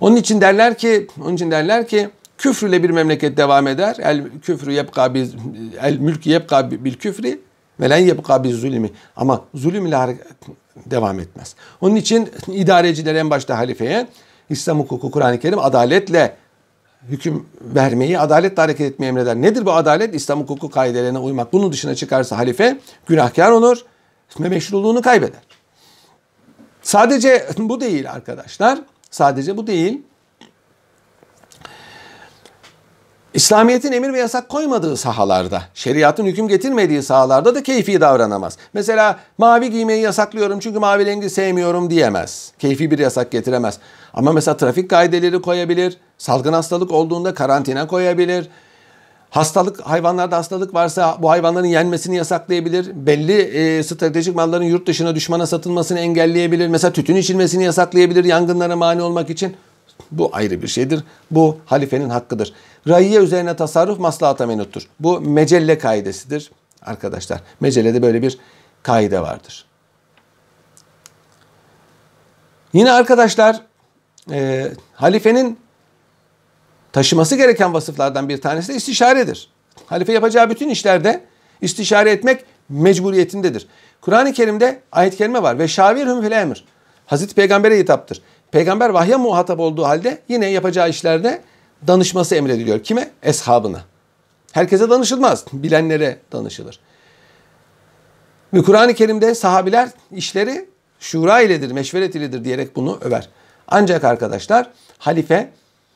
Onun için derler ki, onun için derler ki küfrüyle bir memleket devam eder. El küfrü yebka biz el mülk yebka bil küfri ve len yebka biz zulmi. Ama zulüm ile devam etmez. Onun için idareciler en başta halifeye İslam hukuku Kur'an-ı Kerim adaletle hüküm vermeyi, adaletle hareket etmeyi emreder. Nedir bu adalet? İslam hukuku kaidelerine uymak. Bunun dışına çıkarsa halife günahkar olur ve meşruluğunu kaybeder. Sadece bu değil arkadaşlar. Sadece bu değil. İslamiyet'in emir ve yasak koymadığı sahalarda, şeriatın hüküm getirmediği sahalarda da keyfi davranamaz. Mesela mavi giymeyi yasaklıyorum çünkü mavi rengi sevmiyorum diyemez. Keyfi bir yasak getiremez. Ama mesela trafik kaideleri koyabilir, salgın hastalık olduğunda karantina koyabilir. Hastalık, hayvanlarda hastalık varsa bu hayvanların yenmesini yasaklayabilir. Belli e, stratejik malların yurt dışına düşmana satılmasını engelleyebilir. Mesela tütün içilmesini yasaklayabilir yangınlara mani olmak için. Bu ayrı bir şeydir. Bu halifenin hakkıdır. Raiye üzerine tasarruf maslahata menuttur. Bu mecelle kaidesidir arkadaşlar. Mecellede böyle bir kaide vardır. Yine arkadaşlar e, halifenin taşıması gereken vasıflardan bir tanesi de istişaredir. Halife yapacağı bütün işlerde istişare etmek mecburiyetindedir. Kur'an-ı Kerim'de ayet-i kerime var. Ve şavirhum fil emir. Hazreti Peygamber'e hitaptır. Peygamber vahye muhatap olduğu halde yine yapacağı işlerde danışması emrediliyor. Kime? Eshabına. Herkese danışılmaz. Bilenlere danışılır. Ve Kur'an-ı Kerim'de sahabiler işleri şura iledir, meşveret iledir diyerek bunu över. Ancak arkadaşlar halife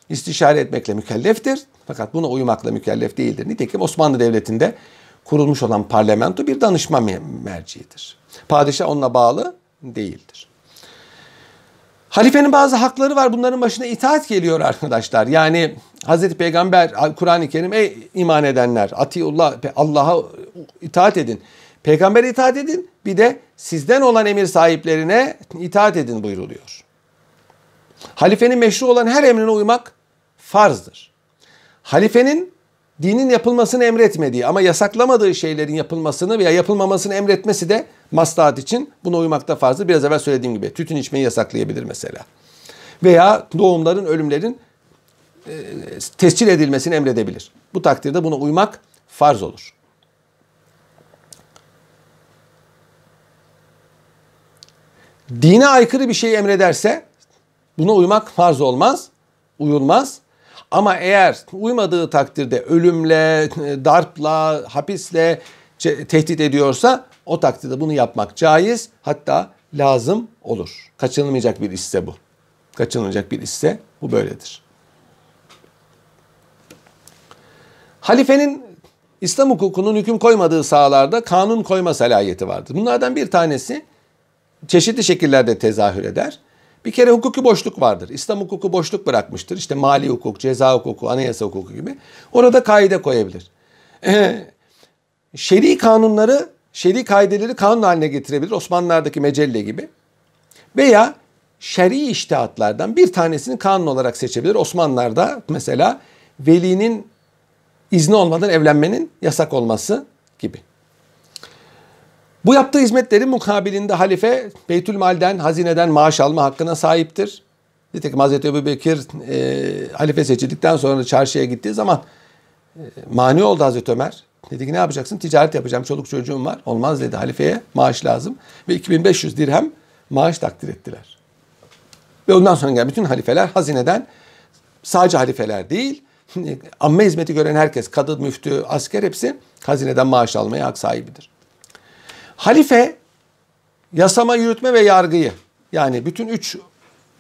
istişare etmekle mükelleftir. Fakat buna uymakla mükellef değildir. Nitekim Osmanlı Devleti'nde kurulmuş olan parlamento bir danışma merciidir. Padişah onunla bağlı değildir. Halifenin bazı hakları var. Bunların başına itaat geliyor arkadaşlar. Yani Hazreti Peygamber Kur'an-ı Kerim ey iman edenler atiullah Allah'a itaat edin. Peygamber'e itaat edin. Bir de sizden olan emir sahiplerine itaat edin buyuruluyor. Halifenin meşru olan her emrine uymak farzdır. Halifenin dinin yapılmasını emretmediği ama yasaklamadığı şeylerin yapılmasını veya yapılmamasını emretmesi de maslahat için buna uymakta farzdır. Biraz evvel söylediğim gibi tütün içmeyi yasaklayabilir mesela. Veya doğumların, ölümlerin e, tescil edilmesini emredebilir. Bu takdirde buna uymak farz olur. Dine aykırı bir şey emrederse buna uymak farz olmaz, uyulmaz. Ama eğer uymadığı takdirde ölümle, darpla, hapisle tehdit ediyorsa o takdirde bunu yapmak caiz hatta lazım olur. Kaçınılmayacak bir isse bu. Kaçınılmayacak bir isse bu böyledir. Halifenin İslam hukukunun hüküm koymadığı sahalarda kanun koyma salayeti vardır. Bunlardan bir tanesi çeşitli şekillerde tezahür eder. Bir kere hukuki boşluk vardır. İslam hukuku boşluk bırakmıştır. İşte mali hukuk, ceza hukuku, anayasa hukuku gibi. Orada kaide koyabilir. Ee, [clears throat] şer'i kanunları, şer'i kaideleri kanun haline getirebilir. Osmanlılar'daki mecelle gibi. Veya şer'i iştihatlardan bir tanesini kanun olarak seçebilir. Osmanlılar'da mesela velinin izni olmadan evlenmenin yasak olması gibi. Bu yaptığı hizmetlerin mukabilinde halife Beytülmal'den, hazineden maaş alma hakkına sahiptir. Nitekim Hazreti Ebu Bekir e, halife seçildikten sonra çarşıya gittiği zaman e, mani oldu Hazreti Ömer. Dedi ki ne yapacaksın? Ticaret yapacağım. Çoluk çocuğum var. Olmaz dedi halifeye. Maaş lazım. Ve 2500 dirhem maaş takdir ettiler. Ve ondan sonra gelen bütün halifeler hazineden sadece halifeler değil, [laughs] amme hizmeti gören herkes, kadı, müftü, asker hepsi hazineden maaş almaya hak sahibidir. Halife yasama, yürütme ve yargıyı yani bütün üç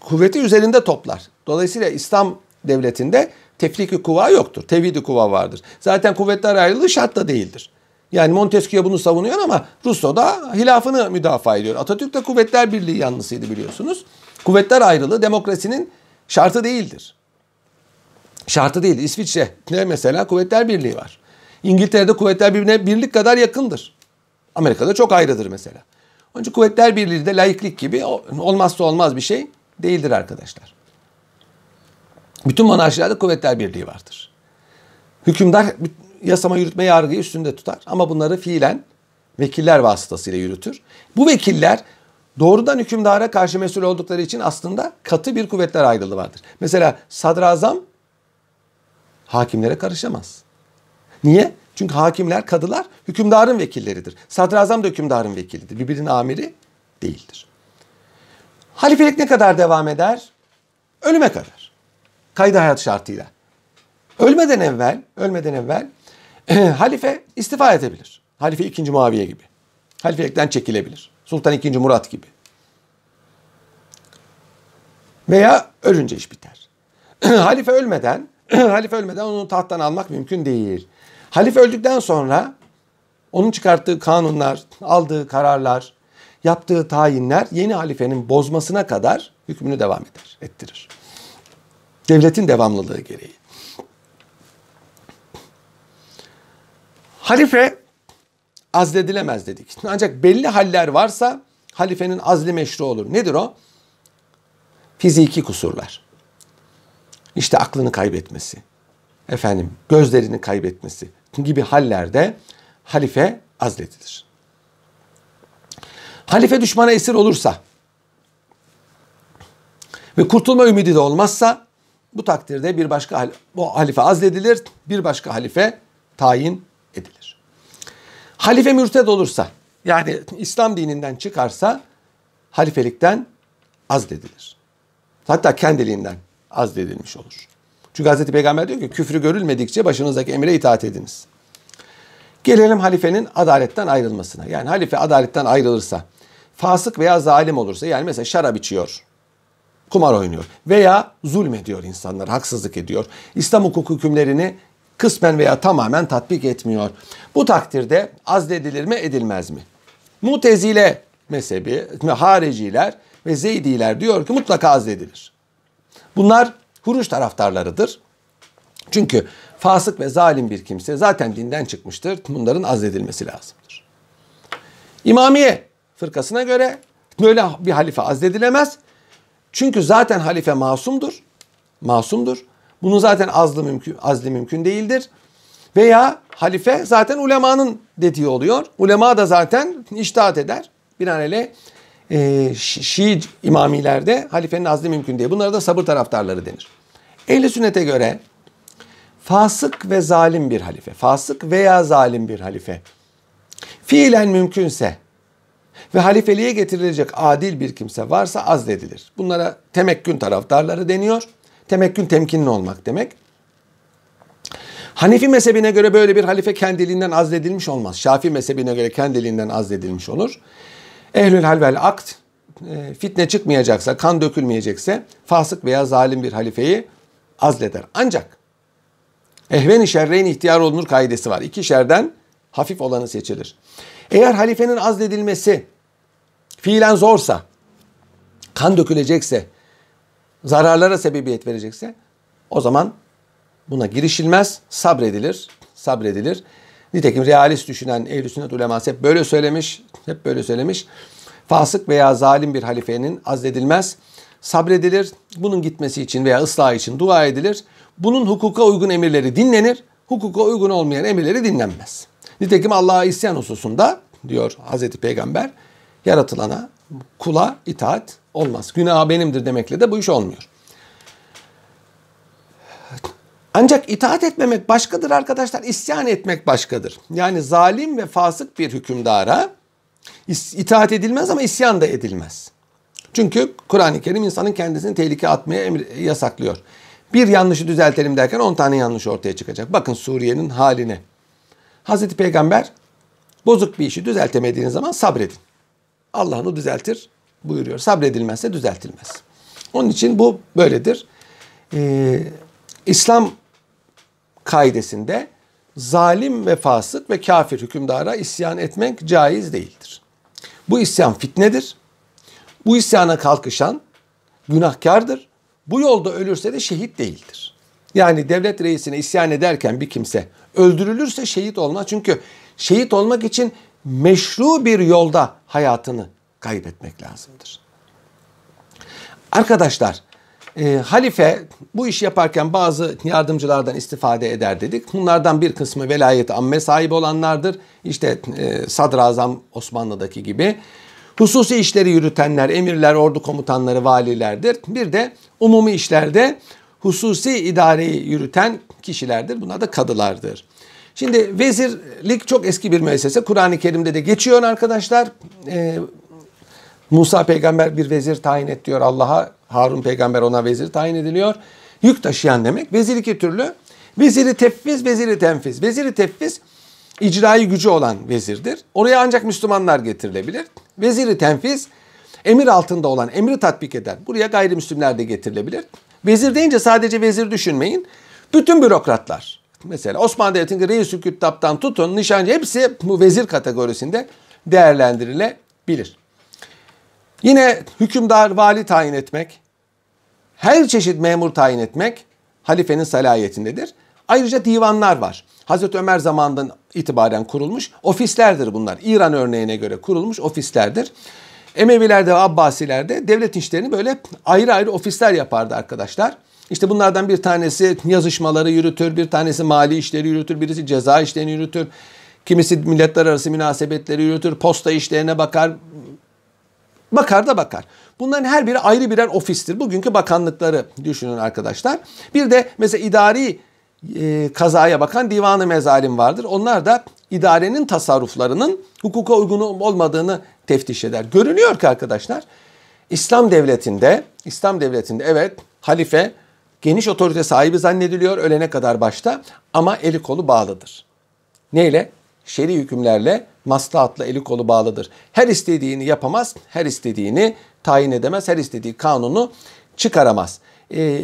kuvveti üzerinde toplar. Dolayısıyla İslam devletinde tefriki kuva yoktur. Tevhidi kuva vardır. Zaten kuvvetler ayrılığı şart da değildir. Yani Montesquieu bunu savunuyor ama Rousseau da hilafını müdafaa ediyor. Atatürk de kuvvetler birliği yanlısıydı biliyorsunuz. Kuvvetler ayrılığı demokrasinin şartı değildir. Şartı değil. İsviçre'de mesela kuvvetler birliği var. İngiltere'de kuvvetler birbirine birlik kadar yakındır. Amerika'da çok ayrıdır mesela. Onun için kuvvetler birliği de laiklik gibi olmazsa olmaz bir şey değildir arkadaşlar. Bütün monarşilerde kuvvetler birliği vardır. Hükümdar yasama yürütme yargıyı üstünde tutar ama bunları fiilen vekiller vasıtasıyla yürütür. Bu vekiller doğrudan hükümdara karşı mesul oldukları için aslında katı bir kuvvetler ayrılığı vardır. Mesela sadrazam hakimlere karışamaz. Niye? Çünkü hakimler, kadılar hükümdarın vekilleridir. Sadrazam da hükümdarın vekilidir. Birbirinin amiri değildir. Halifelik ne kadar devam eder? Ölüme kadar. Kaydı hayat şartıyla. Ölmeden evvel, ölmeden evvel [clears throat] halife istifa edebilir. Halife 2. Muaviye gibi. Halifelikten çekilebilir. Sultan 2. Murat gibi. Veya ölünce iş biter. [clears throat] halife ölmeden, [clears throat] halife ölmeden onu tahttan almak mümkün değil. Halife öldükten sonra onun çıkarttığı kanunlar, aldığı kararlar, yaptığı tayinler yeni halifenin bozmasına kadar hükmünü devam eder, ettirir. Devletin devamlılığı gereği. Halife azledilemez dedik. Ancak belli haller varsa halifenin azli meşru olur. Nedir o? Fiziki kusurlar. İşte aklını kaybetmesi, efendim gözlerini kaybetmesi gibi hallerde halife azledilir. Halife düşmana esir olursa ve kurtulma ümidi de olmazsa bu takdirde bir başka bu halife azledilir, bir başka halife tayin edilir. Halife mürted olursa yani İslam dininden çıkarsa halifelikten azledilir. Hatta kendiliğinden azledilmiş olur. Çünkü Hazreti Peygamber diyor ki küfrü görülmedikçe başınızdaki emire itaat ediniz. Gelelim halifenin adaletten ayrılmasına. Yani halife adaletten ayrılırsa, fasık veya zalim olursa yani mesela şarap içiyor, kumar oynuyor veya zulmediyor insanlar, haksızlık ediyor. İslam hukuk hükümlerini kısmen veya tamamen tatbik etmiyor. Bu takdirde azledilir mi edilmez mi? Mutezile mezhebi hariciler ve Zeydiler diyor ki mutlaka azledilir. Bunlar huruç taraftarlarıdır. Çünkü fasık ve zalim bir kimse zaten dinden çıkmıştır. Bunların azledilmesi lazımdır. İmamiye fırkasına göre böyle bir halife azledilemez. Çünkü zaten halife masumdur. Masumdur. Bunun zaten azlı mümkün, azli mümkün değildir. Veya halife zaten ulemanın dediği oluyor. Ulema da zaten iştahat eder. Binaenaleyh e, Şii imamilerde halifenin azli mümkün diye. Bunlara da sabır taraftarları denir. Ehli sünnete göre fasık ve zalim bir halife, fasık veya zalim bir halife fiilen mümkünse ve halifeliğe getirilecek adil bir kimse varsa azledilir. Bunlara temekkün taraftarları deniyor. Temekkün temkinli olmak demek. Hanefi mezhebine göre böyle bir halife kendiliğinden azledilmiş olmaz. Şafii mezhebine göre kendiliğinden azledilmiş olur. Ehlül hal vel akt e, fitne çıkmayacaksa, kan dökülmeyecekse fasık veya zalim bir halifeyi azleder. Ancak ehven-i şerreyn ihtiyar olunur kaidesi var. İki şerden hafif olanı seçilir. Eğer halifenin azledilmesi fiilen zorsa, kan dökülecekse, zararlara sebebiyet verecekse o zaman buna girişilmez, sabredilir, sabredilir. Nitekim realist düşünen ehl sünnet uleması hep böyle söylemiş, hep böyle söylemiş. Fasık veya zalim bir halifenin azledilmez, sabredilir. Bunun gitmesi için veya ıslah için dua edilir. Bunun hukuka uygun emirleri dinlenir, hukuka uygun olmayan emirleri dinlenmez. Nitekim Allah'a isyan hususunda diyor Hazreti Peygamber yaratılana kula itaat olmaz. Günah benimdir demekle de bu iş olmuyor. Ancak itaat etmemek başkadır arkadaşlar, isyan etmek başkadır. Yani zalim ve fasık bir hükümdara itaat edilmez ama isyan da edilmez. Çünkü Kur'an-ı Kerim insanın kendisini tehlikeye atmaya emir, yasaklıyor. Bir yanlışı düzeltelim derken 10 tane yanlış ortaya çıkacak. Bakın Suriye'nin haline. Hazreti Peygamber bozuk bir işi düzeltemediğiniz zaman sabredin. Allah onu düzeltir buyuruyor. Sabredilmezse düzeltilmez. Onun için bu böyledir. Ee, İslam kaidesinde zalim ve fasık ve kafir hükümdara isyan etmek caiz değildir. Bu isyan fitnedir. Bu isyana kalkışan günahkardır. Bu yolda ölürse de şehit değildir. Yani devlet reisine isyan ederken bir kimse öldürülürse şehit olmaz. Çünkü şehit olmak için meşru bir yolda hayatını kaybetmek lazımdır. Arkadaşlar e, halife bu iş yaparken bazı yardımcılardan istifade eder dedik. Bunlardan bir kısmı velayet amme sahibi olanlardır. İşte e, Sadrazam Osmanlı'daki gibi. Hususi işleri yürütenler, emirler, ordu komutanları, valilerdir. Bir de umumi işlerde hususi idareyi yürüten kişilerdir. Bunlar da kadılardır. Şimdi vezirlik çok eski bir müessese. Kur'an-ı Kerim'de de geçiyor arkadaşlar. Ee, Musa peygamber bir vezir tayin et diyor Allah'a. Harun peygamber ona vezir tayin ediliyor. Yük taşıyan demek. Vezir iki türlü. Veziri tefviz, veziri tenfiz. Veziri tefviz icraî gücü olan vezirdir. Oraya ancak Müslümanlar getirilebilir. Veziri tenfiz emir altında olan, emri tatbik eden. Buraya gayrimüslimler de getirilebilir. Vezir deyince sadece vezir düşünmeyin. Bütün bürokratlar. Mesela Osmanlı Devleti'nin reis küttaptan tutun, nişancı hepsi bu vezir kategorisinde değerlendirilebilir. Yine hükümdar, vali tayin etmek, her çeşit memur tayin etmek halifenin salahiyetindedir. Ayrıca divanlar var. Hazreti Ömer zamanından itibaren kurulmuş ofislerdir bunlar. İran örneğine göre kurulmuş ofislerdir. Emevilerde ve Abbasilerde devlet işlerini böyle ayrı ayrı ofisler yapardı arkadaşlar. İşte bunlardan bir tanesi yazışmaları yürütür, bir tanesi mali işleri yürütür, birisi ceza işlerini yürütür. Kimisi milletler arası münasebetleri yürütür, posta işlerine bakar, Bakar da bakar. Bunların her biri ayrı birer ofistir. Bugünkü bakanlıkları düşünün arkadaşlar. Bir de mesela idari e, kazaya bakan divanı mezalim vardır. Onlar da idarenin tasarruflarının hukuka uygun olmadığını teftiş eder. Görünüyor ki arkadaşlar İslam devletinde, İslam devletinde evet halife geniş otorite sahibi zannediliyor ölene kadar başta ama eli kolu bağlıdır. Neyle? Şer'i hükümlerle maslahatla eli kolu bağlıdır. Her istediğini yapamaz, her istediğini tayin edemez, her istediği kanunu çıkaramaz. Ee,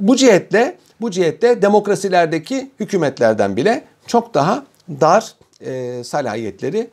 bu cihetle bu cihette demokrasilerdeki hükümetlerden bile çok daha dar e, salahiyetleri